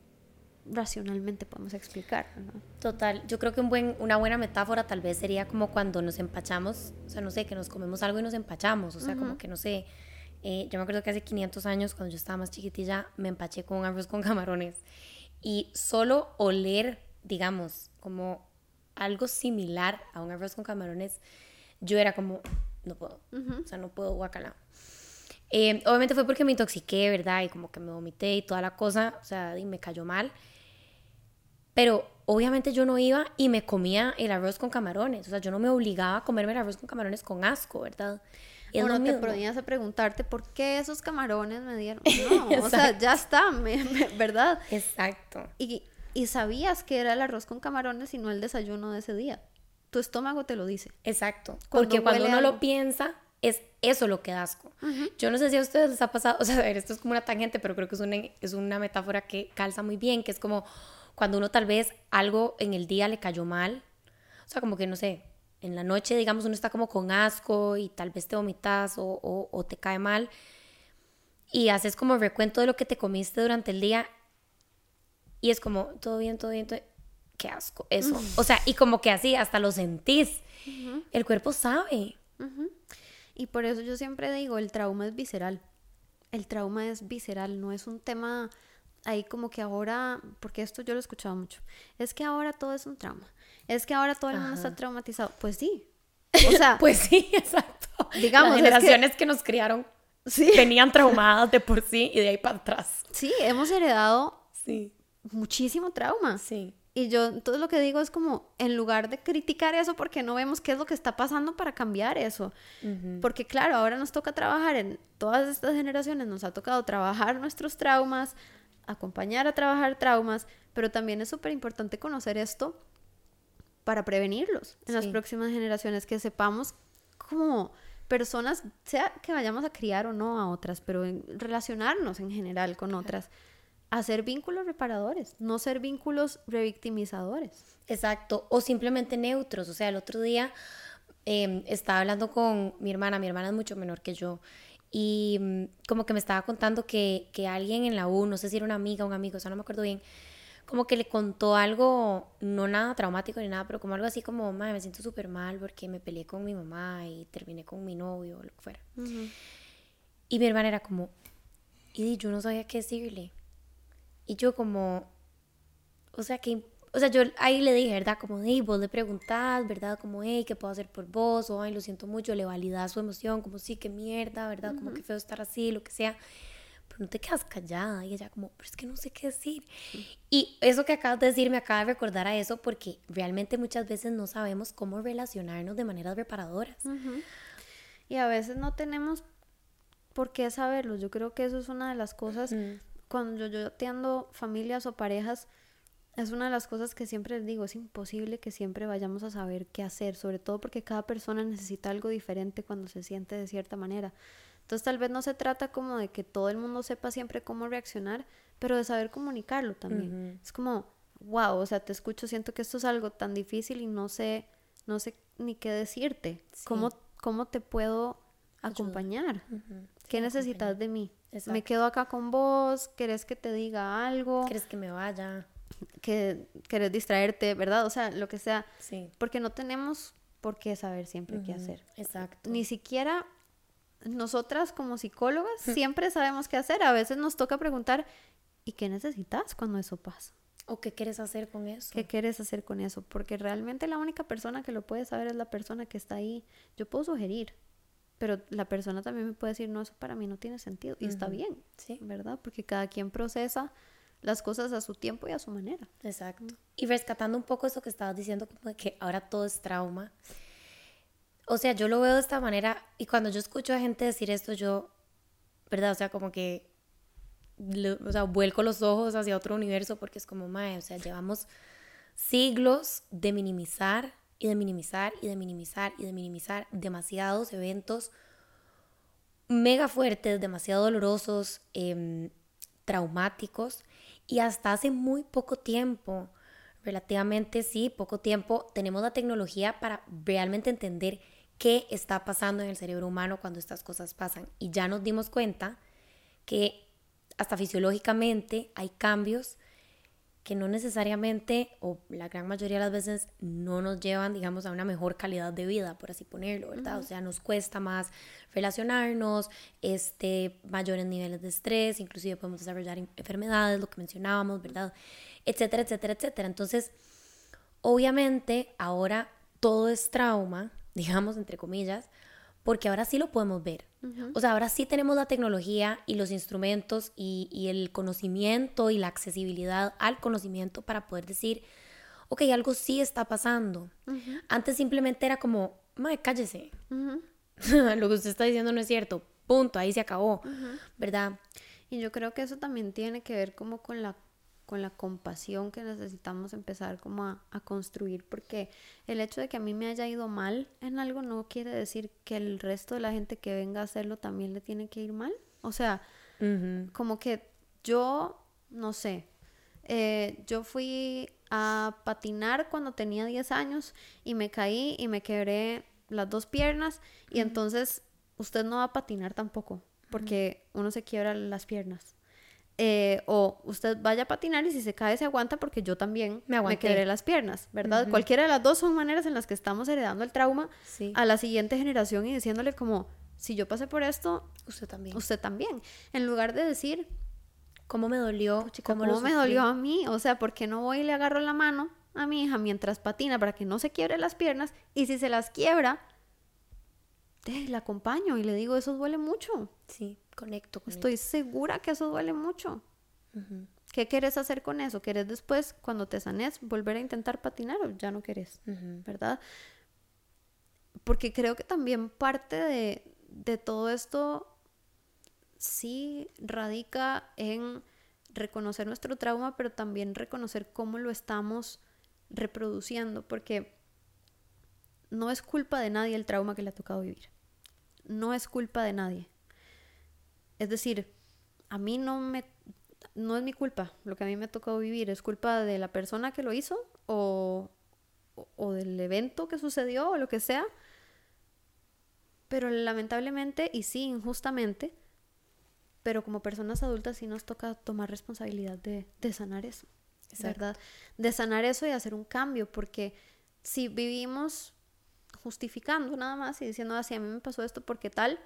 racionalmente podemos explicar. Total, yo creo que un buen, una buena metáfora tal vez sería como cuando nos empachamos, o sea, no sé, que nos comemos algo y nos empachamos, o sea, como que no sé, eh, yo me acuerdo que hace 500 años, cuando yo estaba más chiquitilla, me empaché con un arroz con camarones y solo oler, digamos, como algo similar a un arroz con camarones, yo era como, no puedo, o sea, no puedo guacala. Eh, obviamente fue porque me intoxiqué, ¿verdad? Y como que me vomité y toda la cosa, o sea, y me cayó mal. Pero obviamente yo no iba y me comía el arroz con camarones, o sea, yo no me obligaba a comerme el arroz con camarones con asco, ¿verdad? Y o no te ponías a preguntarte por qué esos camarones me dieron. No, o sea, ya está, ¿verdad? Exacto. Y y sabías que era el arroz con camarones y no el desayuno de ese día. Tu estómago te lo dice. Exacto. Porque cuando uno lo piensa, es eso lo que da asco. Yo no sé si a ustedes les ha pasado, o sea, a ver, esto es como una tangente, pero creo que es una, es una metáfora que calza muy bien, que es como cuando uno tal vez algo en el día le cayó mal, o sea, como que no sé, en la noche, digamos, uno está como con asco y tal vez te vomitas o, o, o te cae mal y haces como recuento de lo que te comiste durante el día y es como, todo bien, todo bien, todo Qué asco, eso. O sea, y como que así, hasta lo sentís. El cuerpo sabe. Y por eso yo siempre digo, el trauma es visceral. El trauma es visceral, no es un tema ahí como que ahora, porque esto yo lo he escuchado mucho, es que ahora todo es un trauma. Es que ahora todo el mundo está traumatizado. Pues sí. O sea, pues sí, exacto. Digamos, Las generaciones que... nos criaron sí. venían traumadas de por sí y de ahí para atrás. Sí, hemos heredado sí muchísimo trauma. Sí. Y yo entonces lo que digo es como, en lugar de criticar eso, porque no vemos qué es lo que está pasando para cambiar eso. Porque claro, ahora nos toca trabajar en todas estas generaciones, nos ha tocado trabajar nuestros traumas, acompañar a trabajar traumas, pero también es súper importante conocer esto para prevenirlos en las próximas generaciones, que sepamos como personas, sea que vayamos a criar o no a otras, pero en relacionarnos en general con otras hacer vínculos reparadores, no ser vínculos revictimizadores. Exacto, o simplemente neutros. O sea, el otro día em, estaba hablando con mi hermana, mi hermana es mucho menor que yo, y mm, como que me estaba contando que, que, alguien en la U, no sé si era una amiga o un amigo, o sea, no me acuerdo bien, como que le contó algo, no nada traumático ni nada, pero como algo así como, madre, me siento súper mal porque me peleé con mi mamá y terminé con mi novio o lo que fuera. Y mi hermana era como, y yo no sabía qué decirle. Y yo como, o sea, que, o sea, yo ahí le dije, ¿verdad? Como, hey, vos le preguntás, ¿verdad? Como, hey, ¿qué puedo hacer por vos? O, ay, lo siento mucho, le validás su emoción, como, sí, qué mierda, ¿verdad? Como, que feo estar así, lo que sea. Pero no te quedas callada. Y ella como, pero es que no sé qué decir. Y eso que acabas de decir me acaba de recordar a eso porque realmente muchas veces no sabemos cómo relacionarnos de maneras reparadoras. Y a veces no tenemos por qué saberlo. Yo creo que eso es una de las cosas cuando yo, atiendo familias o parejas, es una de las cosas que siempre les digo, es imposible que siempre vayamos a saber qué hacer, sobre todo porque cada persona necesita algo diferente cuando se siente de cierta manera. Entonces tal vez no se trata como de que todo el mundo sepa siempre cómo reaccionar, pero de saber comunicarlo también. Es como, wow, o sea, te escucho, siento que esto es algo tan difícil y no sé, no sé ni qué decirte. ¿Cómo, ¿Cómo te puedo acompañar. ¿Qué necesitas de mí? Me quedo acá con vos, ¿querés que te diga algo? ¿Quieres que me vaya? Que querés distraerte, ¿verdad? O sea, lo que sea. Sí. Porque no tenemos por qué saber siempre qué hacer. Exacto. Ni siquiera nosotras como psicólogas siempre sabemos qué hacer. A veces nos toca preguntar, ¿y qué necesitas cuando eso pasa? ¿O qué quieres hacer con eso? ¿Qué quieres hacer con eso? Porque realmente la única persona que lo puede saber es la persona que está ahí. Yo puedo sugerir, pero la persona también me puede decir, no, eso para mí no tiene sentido. Y está bien, ¿sí? ¿Verdad? Porque cada quien procesa las cosas a su tiempo y a su manera. Exacto. Y rescatando un poco eso que estabas diciendo, como de que ahora todo es trauma. O sea, yo lo veo de esta manera y cuando yo escucho a gente decir esto, yo, ¿verdad? O sea, como que o sea, vuelco los ojos hacia otro universo porque es como, mae, o sea, llevamos siglos de minimizar y de minimizar y de minimizar y de minimizar demasiados eventos mega fuertes, demasiado dolorosos, em, traumáticos y hasta hace muy poco tiempo, relativamente sí, poco tiempo, tenemos la tecnología para realmente entender qué está pasando en el cerebro humano cuando estas cosas pasan. Y ya nos dimos cuenta que hasta fisiológicamente hay cambios que no necesariamente, o la gran mayoría de las veces, no nos llevan, digamos, a una mejor calidad de vida, por así ponerlo, ¿verdad? O sea, nos cuesta más relacionarnos, este, mayores niveles de estrés, inclusive podemos desarrollar enfermedades, lo que mencionábamos, ¿verdad? Etcétera, etcétera, etcétera. Entonces, obviamente, ahora todo es trauma, digamos, entre comillas, porque ahora sí lo podemos ver. O sea, ahora sí tenemos la tecnología y los instrumentos y, el conocimiento y la accesibilidad al conocimiento para poder decir, ok, algo sí está pasando. Antes simplemente era como, madre, cállese. Lo que usted está diciendo no es cierto. Punto, ahí se acabó, ¿verdad? Y yo creo que eso también tiene que ver como con la con la compasión que necesitamos empezar como a, construir, porque el hecho de que a mí me haya ido mal en algo no quiere decir que el resto de la gente que venga a hacerlo también le tiene que ir mal. O sea, como que yo, no sé, eh, yo fui a patinar cuando tenía 10 años y me caí y me quebré las dos piernas y entonces usted no va a patinar tampoco, porque uno se quiebra las piernas. Eh, o usted vaya a patinar y si se cae se aguanta porque yo también me, me quebré las piernas, ¿verdad? Cualquiera de las dos son maneras en las que estamos heredando el trauma a la siguiente generación y diciéndole como, si yo pasé por esto, usted también. Usted también. En lugar de decir, ¿cómo me dolió? ¿Cómo, me dolió a mí? O sea, ¿por qué no voy y le agarro la mano a mi hija mientras patina para que no se quiebre las piernas? Y si se las quiebra, la acompaño y le digo, eso duele mucho. Sí conecto Estoy segura que eso duele mucho. ¿Qué quieres hacer con eso? ¿Quieres después, cuando te sanes, volver a intentar patinar o ya no quieres? ¿Verdad? Porque creo que también parte de, de todo esto sí radica en reconocer nuestro trauma, pero también reconocer cómo lo estamos reproduciendo, porque no es culpa de nadie el trauma que le ha tocado vivir. No es culpa de nadie. Es decir, a mí no me no es mi culpa lo que a mí me ha tocado vivir, es culpa de la persona que lo hizo o, o, del evento que sucedió o lo que sea. Pero lamentablemente, y sí, injustamente, pero como personas adultas sí nos toca tomar responsabilidad de, de sanar eso, ¿verdad? De sanar eso y hacer un cambio, porque si vivimos justificando nada más y diciendo así, ah, a mí me pasó esto porque tal,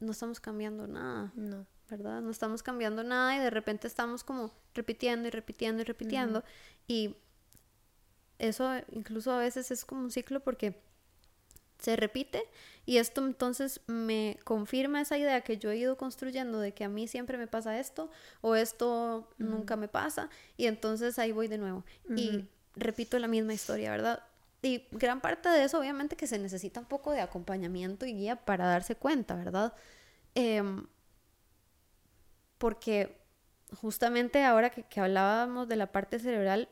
no estamos cambiando nada. No. ¿Verdad? No estamos cambiando nada y de repente estamos como repitiendo y repitiendo y repitiendo. Y eso incluso a veces es como un ciclo porque se repite y esto entonces me confirma esa idea que yo he ido construyendo de que a mí siempre me pasa esto o esto nunca me pasa y entonces ahí voy de nuevo y repito la misma historia, ¿verdad? Y gran parte de eso, obviamente, que se necesita un poco de acompañamiento y guía para darse cuenta, ¿verdad? Em, porque justamente ahora que, que, hablábamos de la parte cerebral,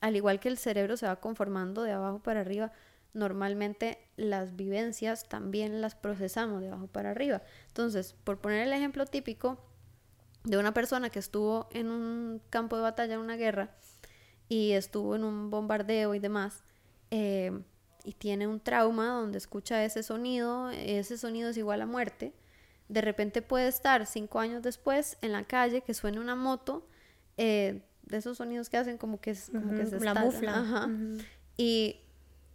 al igual que el cerebro se va conformando de abajo para arriba, normalmente las vivencias también las procesamos de abajo para arriba. Entonces, por poner el ejemplo típico de una persona que estuvo en un campo de batalla, en una guerra, y estuvo en un bombardeo y demás, eh, y tiene un trauma donde escucha ese sonido, ese sonido es igual a muerte, de repente puede estar cinco años después en la calle que suene una moto, eh, de esos sonidos que hacen como que, como que se la mufla. y,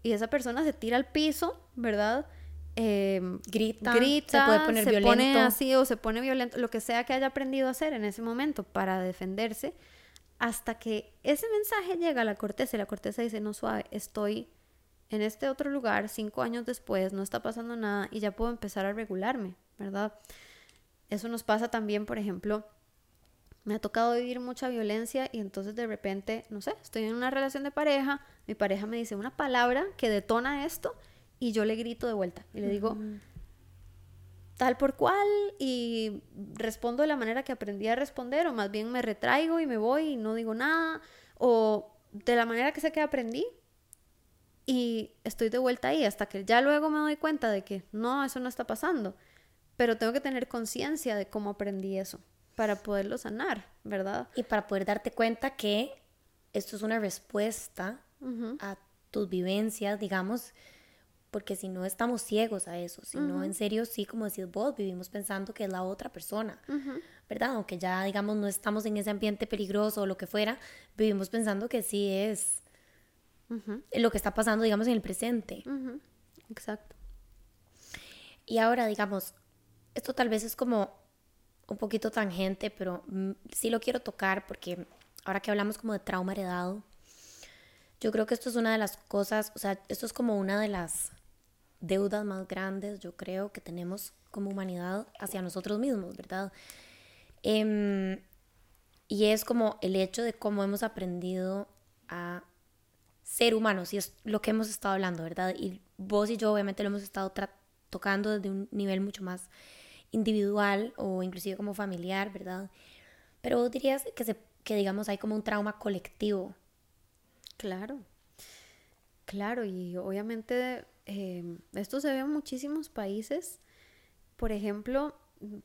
y, esa persona se tira al piso, ¿verdad? Em, grita, grita, se puede poner se pone así o se pone violento, lo que sea que haya aprendido a hacer en ese momento para defenderse, hasta que ese mensaje llega a la corteza y la corteza dice, no suave, estoy en este otro lugar cinco años después, no está pasando nada y ya puedo empezar a regularme, ¿verdad? Eso nos pasa también, por ejemplo, me ha tocado vivir mucha violencia y entonces de repente, no sé, estoy en una relación de pareja, mi pareja me dice una palabra que detona esto y yo le grito de vuelta y le digo tal por cual y respondo de la manera que aprendí a responder o más bien me retraigo y me voy y no digo nada o de la manera que sé que aprendí y estoy de vuelta ahí hasta que ya luego me doy cuenta de que no, eso no está pasando, pero tengo que tener conciencia de cómo aprendí eso para poderlo sanar, ¿verdad? Y para poder darte cuenta que esto es una respuesta a tus vivencias, digamos, porque si no estamos ciegos a eso, si no en serio sí, como decís vos, vivimos pensando que es la otra persona, ¿verdad? Aunque ya digamos no estamos en ese ambiente peligroso o lo que fuera, vivimos pensando que sí es lo que está pasando, digamos, en el presente. Exacto. Y ahora, digamos, esto tal vez es como un poquito tangente, pero mm, sí lo quiero tocar porque ahora que hablamos como de trauma heredado, yo creo que esto es una de las cosas, o sea, esto es como una de las deudas más grandes, yo creo, que tenemos como humanidad hacia nosotros mismos, ¿verdad? Em, y es como el hecho de cómo hemos aprendido a ser humanos, y es lo que hemos estado hablando, ¿verdad? Y vos y yo obviamente lo hemos estado tocando desde un nivel mucho más individual o inclusive como familiar, ¿verdad? Pero vos dirías que, se, que digamos hay como un trauma colectivo. Claro, claro, y obviamente Em, esto se ve en muchísimos países. Por ejemplo,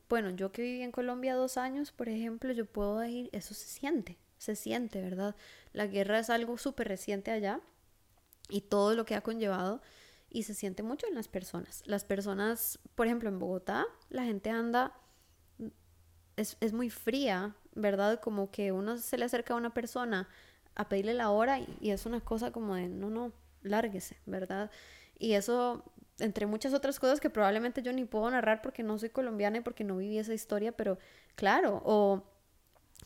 bueno, yo que viví en Colombia dos años, por ejemplo, yo puedo decir, eso se siente, se siente, ¿verdad? La guerra es algo súper reciente allá y todo lo que ha conllevado y se siente mucho en las personas. Las personas, por ejemplo, en Bogotá, la gente anda, es, es muy fría, ¿verdad? Como que uno se le acerca a una persona a pedirle la hora y, y es una cosa como de, no, no, lárguese, ¿verdad? Y eso, entre muchas otras cosas que probablemente yo ni puedo narrar porque no soy colombiana y porque no viví esa historia, pero claro, o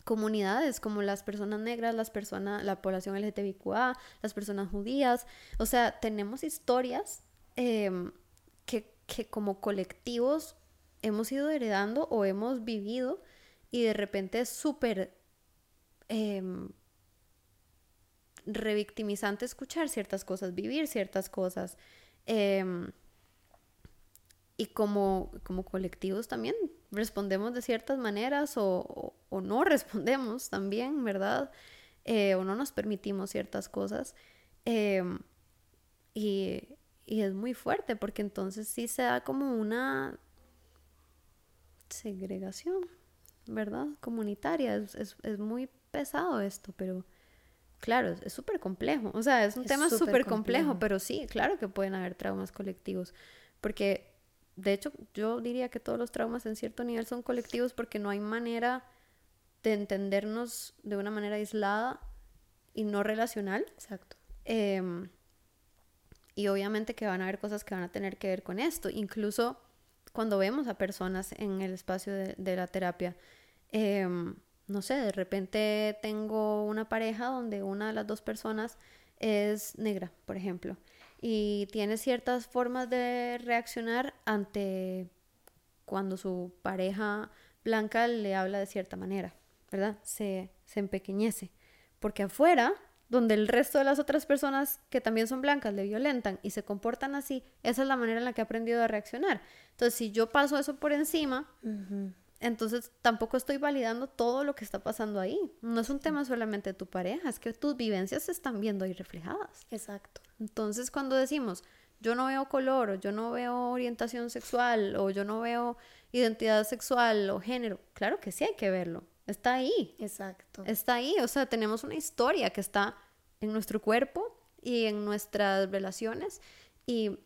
comunidades como las personas negras, las personas, la población LGTBIQA, las personas judías, o sea, tenemos historias em, que, que como colectivos hemos ido heredando o hemos vivido y de repente es súper eh, revictimizante escuchar ciertas cosas, vivir ciertas cosas. Em, y como, como colectivos también respondemos de ciertas maneras o, no respondemos también, ¿verdad? Eh, o no nos permitimos ciertas cosas. Em, y, y, es muy fuerte porque entonces sí se da como una segregación, ¿verdad? Comunitaria. Es, es, es muy pesado esto, pero Claro, es súper complejo. O sea, es un tema súper complejo, pero sí, claro que pueden haber traumas colectivos. Porque, de hecho, yo diría que todos los traumas en cierto nivel son colectivos porque no hay manera de entendernos de una manera aislada y no relacional. Exacto. Em, y obviamente que van a haber cosas que van a tener que ver con esto. Incluso cuando vemos a personas en el espacio de, de la terapia. Eh, no sé, de repente tengo una pareja donde una de las dos personas es negra, por ejemplo, y tiene ciertas formas de reaccionar ante cuando su pareja blanca le habla de cierta manera, ¿verdad? Se, se empequeñece. Porque afuera, donde el resto de las otras personas que también son blancas le violentan y se comportan así, esa es la manera en la que ha aprendido a reaccionar. Entonces, si yo paso eso por encima, entonces tampoco estoy validando todo lo que está pasando ahí. No es un tema solamente de tu pareja, es que tus vivencias se están viendo ahí reflejadas. Exacto. Entonces cuando decimos, yo no veo color, o yo no veo orientación sexual, o yo no veo identidad sexual o género, claro que sí hay que verlo. Está ahí. Exacto. Está ahí. O sea, tenemos una historia que está en nuestro cuerpo y en nuestras relaciones Y,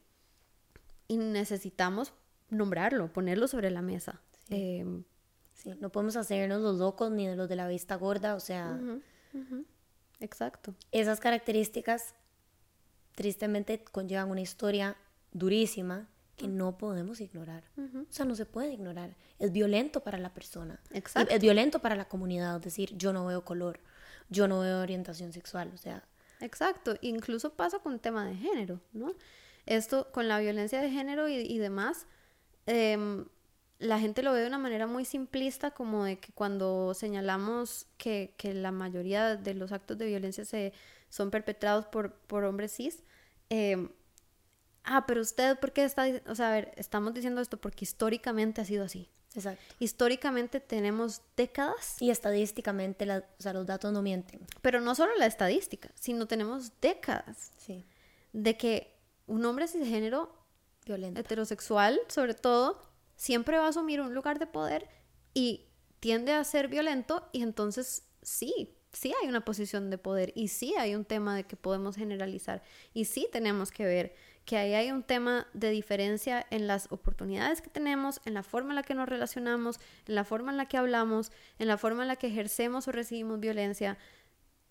y necesitamos nombrarlo, ponerlo sobre la mesa. Em, sí. no podemos hacernos los locos ni de los de la vista gorda, o sea... Exacto. Esas características tristemente conllevan una historia durísima que no podemos ignorar. O sea, no se puede ignorar. Es violento para la persona. Exacto. Es violento para la comunidad. Es decir, yo no veo color, yo no veo orientación sexual. O sea. Exacto. Incluso pasa con el tema de género, ¿no? Esto, con la violencia de género y, demás, em, la gente lo ve de una manera muy simplista, como de que cuando señalamos que, que la mayoría de los actos de violencia se, son perpetrados por, por hombres cis, eh, ah, pero usted, ¿por qué está? O sea, a ver, estamos diciendo esto porque históricamente ha sido así. Exacto. Históricamente tenemos décadas. Y estadísticamente, la, o sea, los datos no mienten. Pero no solo la estadística, sino tenemos décadas sí. de que un hombre cisgénero, Violento. heterosexual sobre todo, siempre va a asumir un lugar de poder y tiende a ser violento y entonces sí, sí hay una posición de poder y sí hay un tema de que podemos generalizar y sí tenemos que ver que ahí hay un tema de diferencia en las oportunidades que tenemos, en la forma en la que nos relacionamos, en la forma en la que hablamos, en la forma en la que ejercemos o recibimos violencia.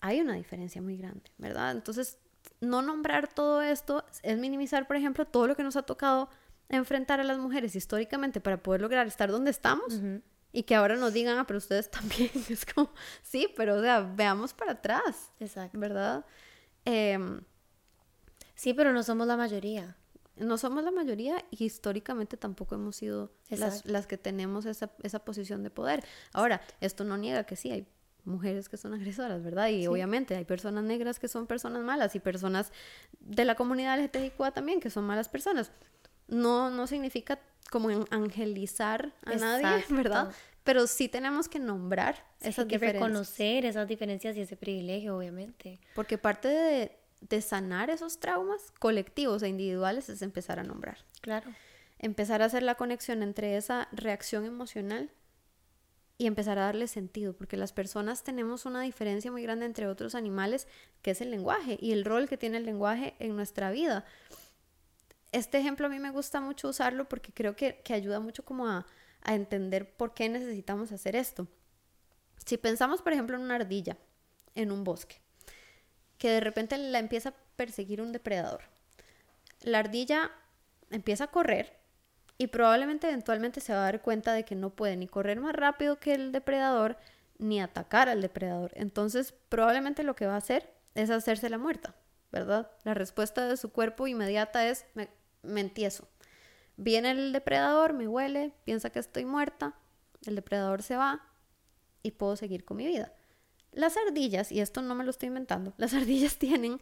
Hay una diferencia muy grande, ¿verdad? Entonces, no nombrar todo esto es minimizar, por ejemplo, todo lo que nos ha tocado enfrentar a las mujeres históricamente para poder lograr estar donde estamos. Y que ahora nos digan, ah, pero ustedes también. Es como, sí, pero o sea, veamos para atrás. Exacto. ¿Verdad? Eh, Sí, pero no somos la mayoría. No somos la mayoría y históricamente tampoco hemos sido las, las, que tenemos esa, esa, posición de poder. Ahora, esto no niega que sí, hay mujeres que son agresoras, ¿verdad? Y obviamente hay personas negras que son personas malas y personas de la comunidad LGTBIQ también que son malas personas. No, no significa como angelizar a nadie, ¿verdad? Pero sí tenemos que nombrar esas que reconocer esas diferencias y ese privilegio, obviamente. Porque parte de, de sanar esos traumas colectivos e individuales es empezar a nombrar. Claro. Empezar a hacer la conexión entre esa reacción emocional y empezar a darle sentido, porque las personas tenemos una diferencia muy grande entre otros animales, que es el lenguaje y el rol que tiene el lenguaje en nuestra vida. Este ejemplo a mí me gusta mucho usarlo porque creo que, ayuda mucho como a, a entender por qué necesitamos hacer esto. Si pensamos, por ejemplo, en una ardilla en un bosque, que de repente la empieza a perseguir un depredador. La ardilla empieza a correr y probablemente eventualmente se va a dar cuenta de que no puede ni correr más rápido que el depredador ni atacar al depredador. Entonces probablemente lo que va a hacer es hacerse la muerta, ¿verdad? La respuesta de su cuerpo inmediata es me, me entieso. Viene el depredador, me huele, piensa que estoy muerta, el depredador se va y puedo seguir con mi vida. Las ardillas, y esto no me lo estoy inventando, las ardillas tienen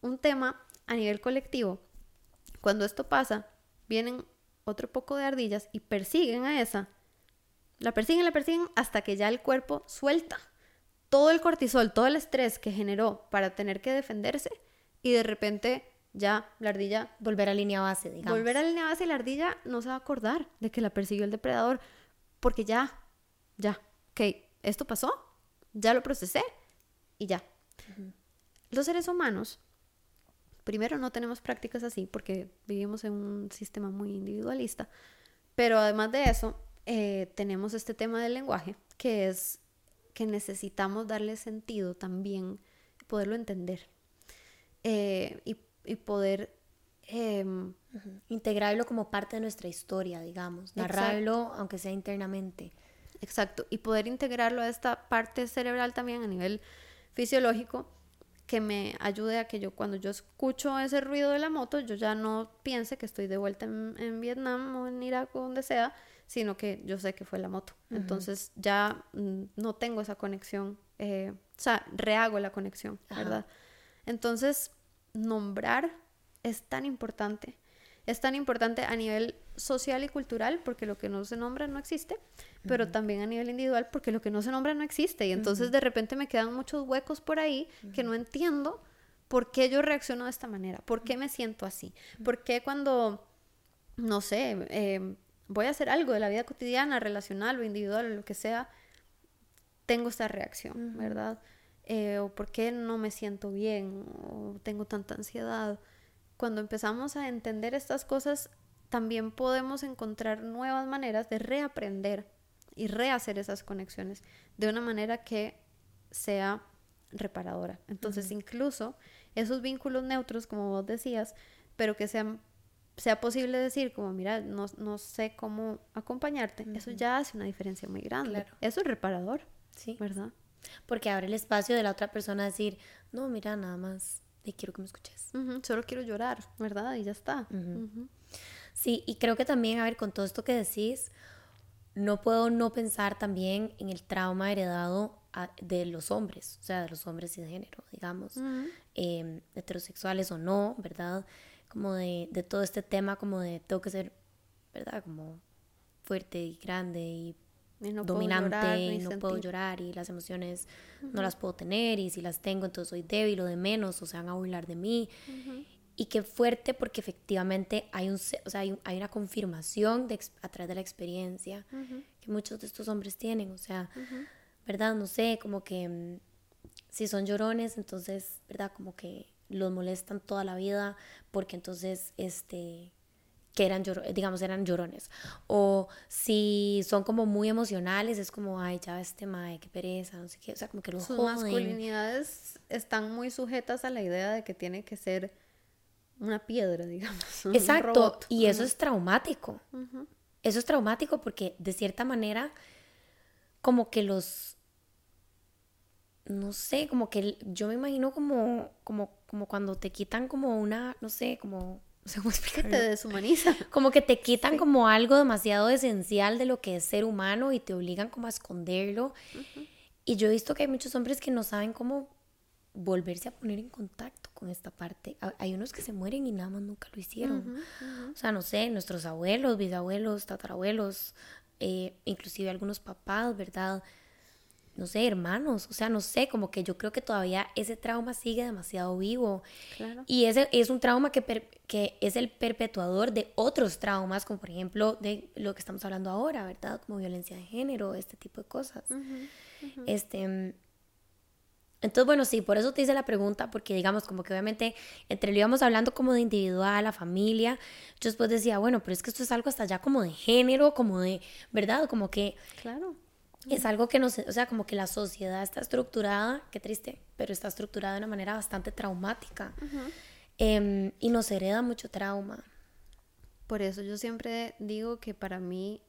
un tema a nivel colectivo. Cuando esto pasa, vienen otro poco de ardillas y persiguen a esa. La persiguen, la persiguen hasta que ya el cuerpo suelta todo el cortisol, todo el estrés que generó para tener que defenderse y de repente ya la ardilla... Volver a línea base, digamos. Volver a línea base y la ardilla no se va a acordar de que la persiguió el depredador porque ya, ya, ok, esto pasó, ya lo procesé y ya. Los seres humanos, primero no tenemos prácticas así porque vivimos en un sistema muy individualista, pero además de eso, eh, tenemos este tema del lenguaje, que es que necesitamos darle sentido también, poderlo entender eh, y, poder... Em, Integrarlo como parte de nuestra historia, digamos, narrarlo aunque sea internamente. Exacto, y poder integrarlo a esta parte cerebral también a nivel fisiológico que me ayude a que yo cuando yo escucho ese ruido de la moto, yo ya no piense que estoy de vuelta en, Vietnam o en Irak o donde sea, sino que yo sé que fue la moto. Entonces ya mm, no tengo esa conexión, eh, o sea, rehago la conexión, ¿verdad? Entonces, nombrar es tan importante es tan importante a nivel social y cultural porque lo que no se nombra no existe, pero también a nivel individual porque lo que no se nombra no existe. Y entonces de repente me quedan muchos huecos por ahí que no entiendo por qué yo reacciono de esta manera, por qué me siento así, por qué cuando, no sé, em, voy a hacer algo de la vida cotidiana, relacional o individual o lo que sea, tengo esta reacción, ¿verdad? Eh, o por qué no me siento bien o tengo tanta ansiedad cuando empezamos a entender estas cosas, también podemos encontrar nuevas maneras de reaprender y rehacer esas conexiones de una manera que sea reparadora. Entonces, incluso esos vínculos neutros, como vos decías, pero que sean sea posible decir como, mira, no, no sé cómo acompañarte, eso ya hace una diferencia muy grande. Eso es reparador, sí. ¿verdad? Porque abre el espacio de la otra persona a decir, no, mira, nada más, te quiero que me escuches. Solo quiero llorar, ¿verdad? Y ya está. Sí, y creo que también, a ver, con todo esto que decís, no puedo no pensar también en el trauma heredado de los hombres, o sea, de los hombres y de género, digamos, em, heterosexuales o no, ¿verdad? como de, de, todo este tema, como de tengo que ser, ¿verdad? Como fuerte y grande y, dominante y no puedo llorar y las emociones no las puedo tener y si las tengo entonces soy débil o de menos o se van a burlar de mí. Y qué fuerte porque efectivamente hay, un, o sea, hay, hay, una confirmación de, a través de la experiencia que muchos de estos hombres tienen, o sea, ¿verdad? No sé, como que mm, si son llorones, entonces, ¿verdad? Como que los molestan toda la vida porque entonces, este, que eran, digamos, eran llorones. O si son como muy emocionales, es como, ay, ya este mae, qué pereza, no sé qué. O sea, como que los Sus masculinidades están muy sujetas a la idea de que tiene que ser una piedra, digamos. Exacto. Y eso es traumático. Eso es traumático porque, de cierta manera, como que los no sé, como que yo me imagino como, como, como cuando te quitan como una, no sé, como, cómo explicarlo. Que te deshumaniza. Como que te quitan como algo demasiado esencial de lo que es ser humano y te obligan como a esconderlo. Y yo he visto que hay muchos hombres que no saben cómo volverse a poner en contacto con esta parte. Hay unos que se mueren y nada más nunca lo hicieron. O sea, no sé, nuestros abuelos, bisabuelos, tatarabuelos, eh, inclusive algunos papás, ¿verdad? No sé, hermanos, o sea, no sé, como que yo creo que todavía ese trauma sigue demasiado vivo. Y ese es un trauma que, que es el perpetuador de otros traumas, como por ejemplo de lo que estamos hablando ahora, ¿verdad? Como violencia de género, este tipo de cosas. Este... Entonces, bueno, sí, por eso te hice la pregunta, porque digamos, como que obviamente entre lo íbamos hablando como de individual, la familia, yo después decía, bueno, pero es que esto es algo hasta ya como de género, como de, ¿verdad? Como que... Claro es algo que no sé, o sea, como que la sociedad está estructurada, qué triste, pero está estructurada de una manera bastante traumática em, y nos hereda mucho trauma. Por eso yo siempre digo que para mí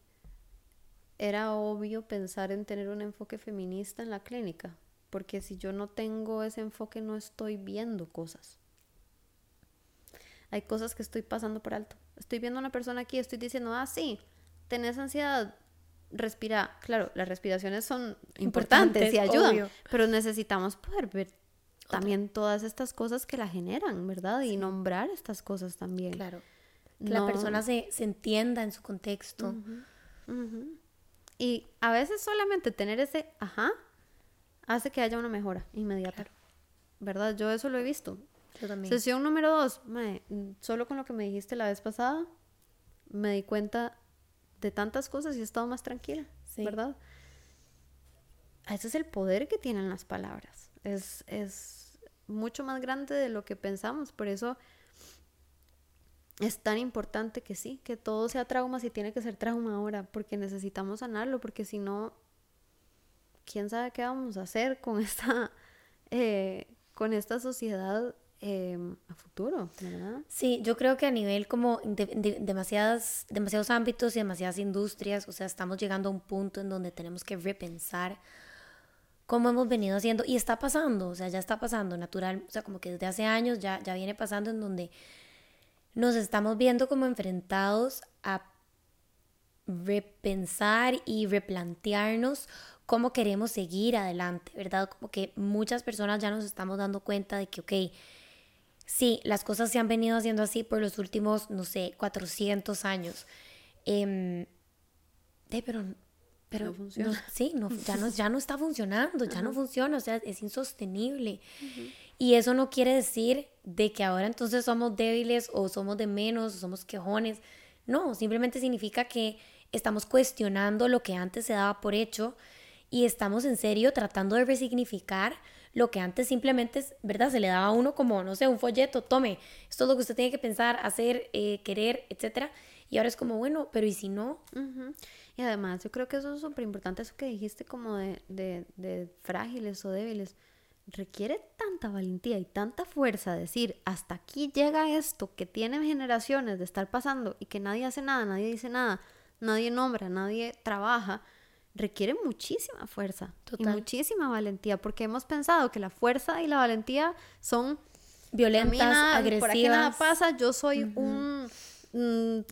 era obvio pensar en tener un enfoque feminista en la clínica, porque si yo no tengo ese enfoque no estoy viendo cosas. Hay cosas que estoy pasando por alto. Estoy viendo a una persona aquí, estoy diciendo, ah, sí, tenés ansiedad, respira, claro, las respiraciones son importantes, y ayudan, pero necesitamos poder ver también todas estas cosas que la generan, ¿verdad? Y nombrar estas cosas también. Claro. Que la persona se, entienda en su contexto. Y a veces solamente tener ese ajá hace que haya una mejora inmediata. ¿Verdad? Yo eso lo he visto. Yo también. Sesión número dos, solo con lo que me dijiste la vez pasada, me di cuenta de tantas cosas y he estado más tranquila, ¿verdad? Ese es el poder que tienen las palabras. Es, es mucho más grande de lo que pensamos. Por eso es tan importante que sí, que todo sea trauma si tiene que ser trauma ahora, porque necesitamos sanarlo, porque si no, quién sabe qué vamos a hacer con esta, eh, con esta sociedad Em, a futuro, ¿verdad? Sí, yo creo que a nivel como de, demasiadas, demasiados ámbitos y demasiadas industrias, o sea, estamos llegando a un punto en donde tenemos que repensar cómo hemos venido haciendo, y está pasando, o sea, ya está pasando natural, o sea, como que desde hace años ya, ya viene pasando en donde nos estamos viendo como enfrentados a repensar y replantearnos cómo queremos seguir adelante, ¿verdad? Como que muchas personas ya nos estamos dando cuenta de que, ok, Sí, las cosas se han venido haciendo así por los últimos, no sé, 400 años. Eh, pero pero no funciona. sí, no, ya, no, ya no está funcionando, ya no funciona, o sea, es insostenible. Y eso no quiere decir de que ahora entonces somos débiles o somos de menos o somos quejones. No, simplemente significa que estamos cuestionando lo que antes se daba por hecho y estamos en serio tratando de resignificar lo que antes simplemente, es, ¿verdad? Se le daba a uno como, no sé, un folleto, tome, esto es lo que usted tiene que pensar, hacer, eh, querer, etcétera. Y ahora es como, bueno, pero ¿y si no? Y además, yo creo que eso es súper importante, eso que dijiste como de, de, de frágiles o débiles requiere tanta valentía y tanta fuerza decir, hasta aquí llega esto que tiene generaciones de estar pasando y que nadie hace nada, nadie dice nada, nadie nombra, nadie trabaja, requiere muchísima fuerza y muchísima valentía, porque hemos pensado que la fuerza y la valentía son violentas, agresivas. Por aquí nada pasa, yo soy un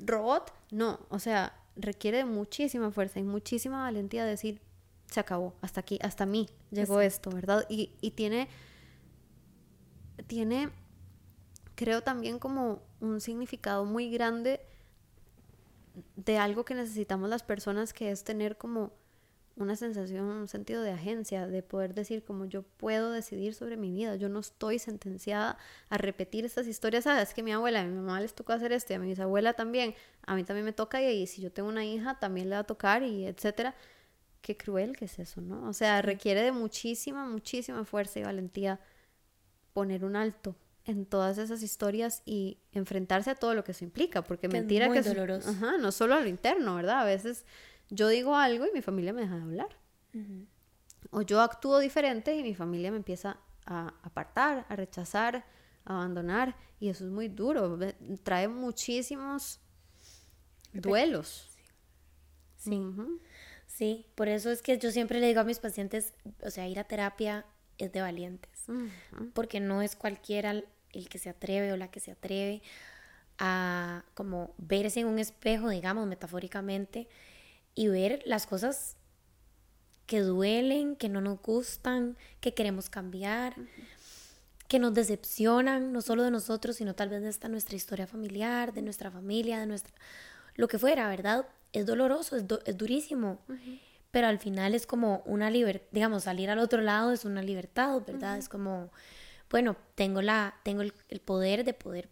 robot. No, o sea, requiere muchísima fuerza y muchísima valentía decir, se acabó, hasta aquí, hasta mí llegó esto, ¿verdad? Y, y tiene, tiene, creo también como un significado muy grande de algo que necesitamos las personas, que es tener como una sensación, un sentido de agencia, de poder decir como yo puedo decidir sobre mi vida, yo no estoy sentenciada a repetir estas historias, sabes que mi abuela, a mi mamá les tocó hacer esto y a mi bisabuela también, a mí también me toca y, y si yo tengo una hija también le va a tocar y etcétera qué cruel que es eso, ¿no? O sea, requiere de muchísima, muchísima fuerza y valentía poner un alto en todas esas historias y enfrentarse a todo lo que eso implica, porque mentira que es doloroso. Ajá, no solo a lo interno, ¿verdad? A veces yo digo algo y mi familia me deja de hablar. O yo actúo diferente y mi familia me empieza a apartar, a rechazar, a abandonar, y eso es muy duro, trae muchísimos duelos. Sí. Sí, por eso es que yo siempre le digo a mis pacientes, o sea, ir a terapia es de valientes, porque no es cualquiera el que se atreve o la que se atreve a como verse en un espejo, digamos, metafóricamente, y ver las cosas que duelen, que no nos gustan, que queremos cambiar, que nos decepcionan, no solo de nosotros, sino tal vez de esta nuestra historia familiar, de nuestra familia, de nuestra... lo que fuera, ¿verdad? es doloroso, es, es durísimo, pero al final es como una libertad, digamos, salir al otro lado es una libertad, ¿verdad? Es como, bueno, tengo, la, tengo el, poder de poder,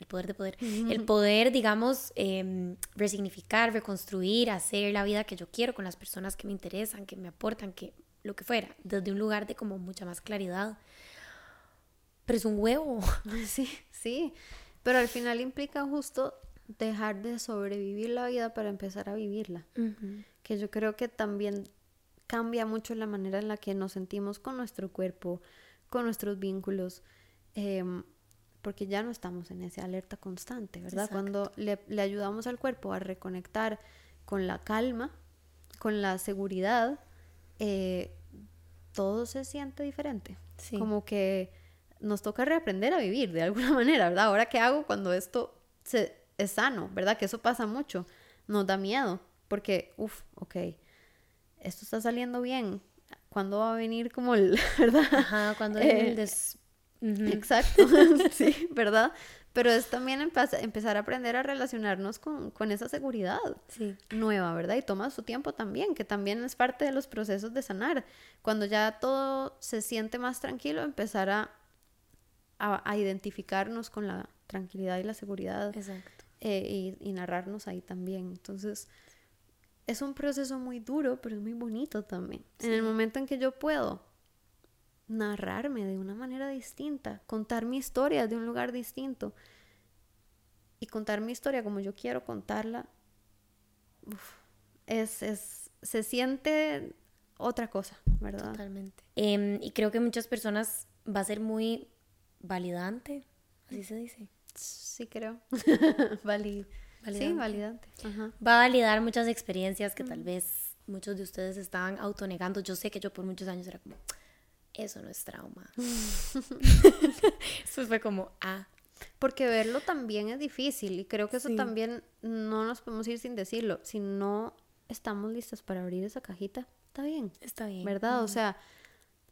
el poder de poder, el poder, digamos, eh, resignificar, reconstruir, hacer la vida que yo quiero con las personas que me interesan, que me aportan, que lo que fuera, desde un lugar de como mucha más claridad. Pero es un huevo. Sí, sí. Pero al final implica justo dejar de sobrevivir la vida para empezar a vivirla. Que yo creo que también cambia mucho la manera en la que nos sentimos con nuestro cuerpo, con nuestros vínculos, em, porque ya no estamos en esa alerta constante, ¿verdad? Cuando le, ayudamos al cuerpo a reconectar con la calma, con la seguridad, eh, todo se siente diferente. Como que nos toca reaprender a vivir de alguna manera, ¿verdad? Ahora, ¿qué hago cuando esto se, es sano, ¿verdad? Que eso pasa mucho. Nos da miedo, porque, uff, ok, esto está saliendo bien. ¿Cuándo va a venir como el, verdad? Ajá, cuando el Exacto, sí, ¿verdad? Pero es también empezar a aprender a relacionarnos con, con esa seguridad nueva, ¿verdad? Y toma su tiempo también, que también es parte de los procesos de sanar. Cuando ya todo se siente más tranquilo, empezar a, a, a identificarnos con la tranquilidad y la seguridad. Exacto. Eh, y, narrarnos ahí también. Entonces, es un proceso muy duro, pero es muy bonito también. En el momento en que yo puedo narrarme de una manera distinta, contar mi historia de un lugar distinto y contar mi historia como yo quiero contarla, es, es, se siente otra cosa, ¿verdad? Totalmente. Em, y creo que muchas personas va a ser muy validante, así se dice. Sí, creo. validante. Sí, validante. Va a validar muchas experiencias que tal vez muchos de ustedes estaban autonegando. Yo sé que yo por muchos años era como, eso no es trauma. eso fue como, ah. Porque verlo también es difícil y creo que eso también no nos podemos ir sin decirlo. Si no estamos listas para abrir esa cajita, está bien. Está bien. ¿Verdad? O sea,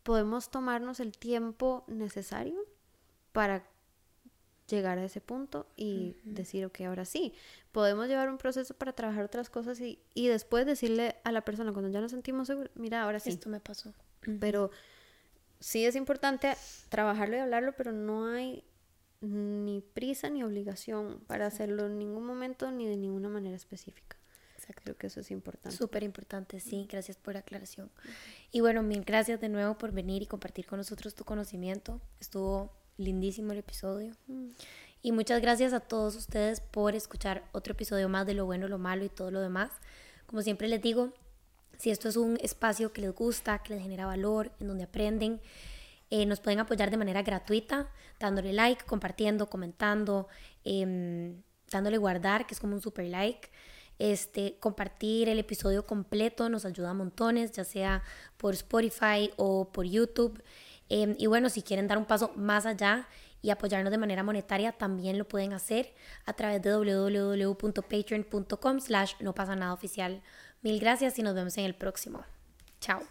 podemos tomarnos el tiempo necesario para llegar a ese punto y decir, ok, ahora sí, podemos llevar un proceso para trabajar otras cosas y, y después decirle a la persona cuando ya nos sentimos seguros, mira, ahora sí. Esto me pasó. Pero sí es importante trabajarlo y hablarlo, pero no hay ni prisa ni obligación para hacerlo en ningún momento ni de ninguna manera específica. Exacto. Creo que eso es importante. Súper importante, sí. Gracias por la aclaración. Y bueno, mil gracias de nuevo por venir y compartir con nosotros tu conocimiento. Estuvo lindísimo el episodio. Mm. Y muchas gracias a todos ustedes por escuchar otro episodio más de lo bueno, lo malo y todo lo demás. Como siempre les digo, si esto es un espacio que les gusta, que les genera valor, en donde aprenden, eh, nos pueden apoyar de manera gratuita, dándole like, compartiendo, comentando, em, dándole guardar, que es como un super like. Este, compartir el episodio completo nos ayuda a montones, ya sea por Spotify o por YouTube. Em, y bueno, si quieren dar un paso más allá y apoyarnos de manera monetaria, también lo pueden hacer a través de www.patreon.com slash no pasa nada oficial. Mil gracias y nos vemos en el próximo. Chao.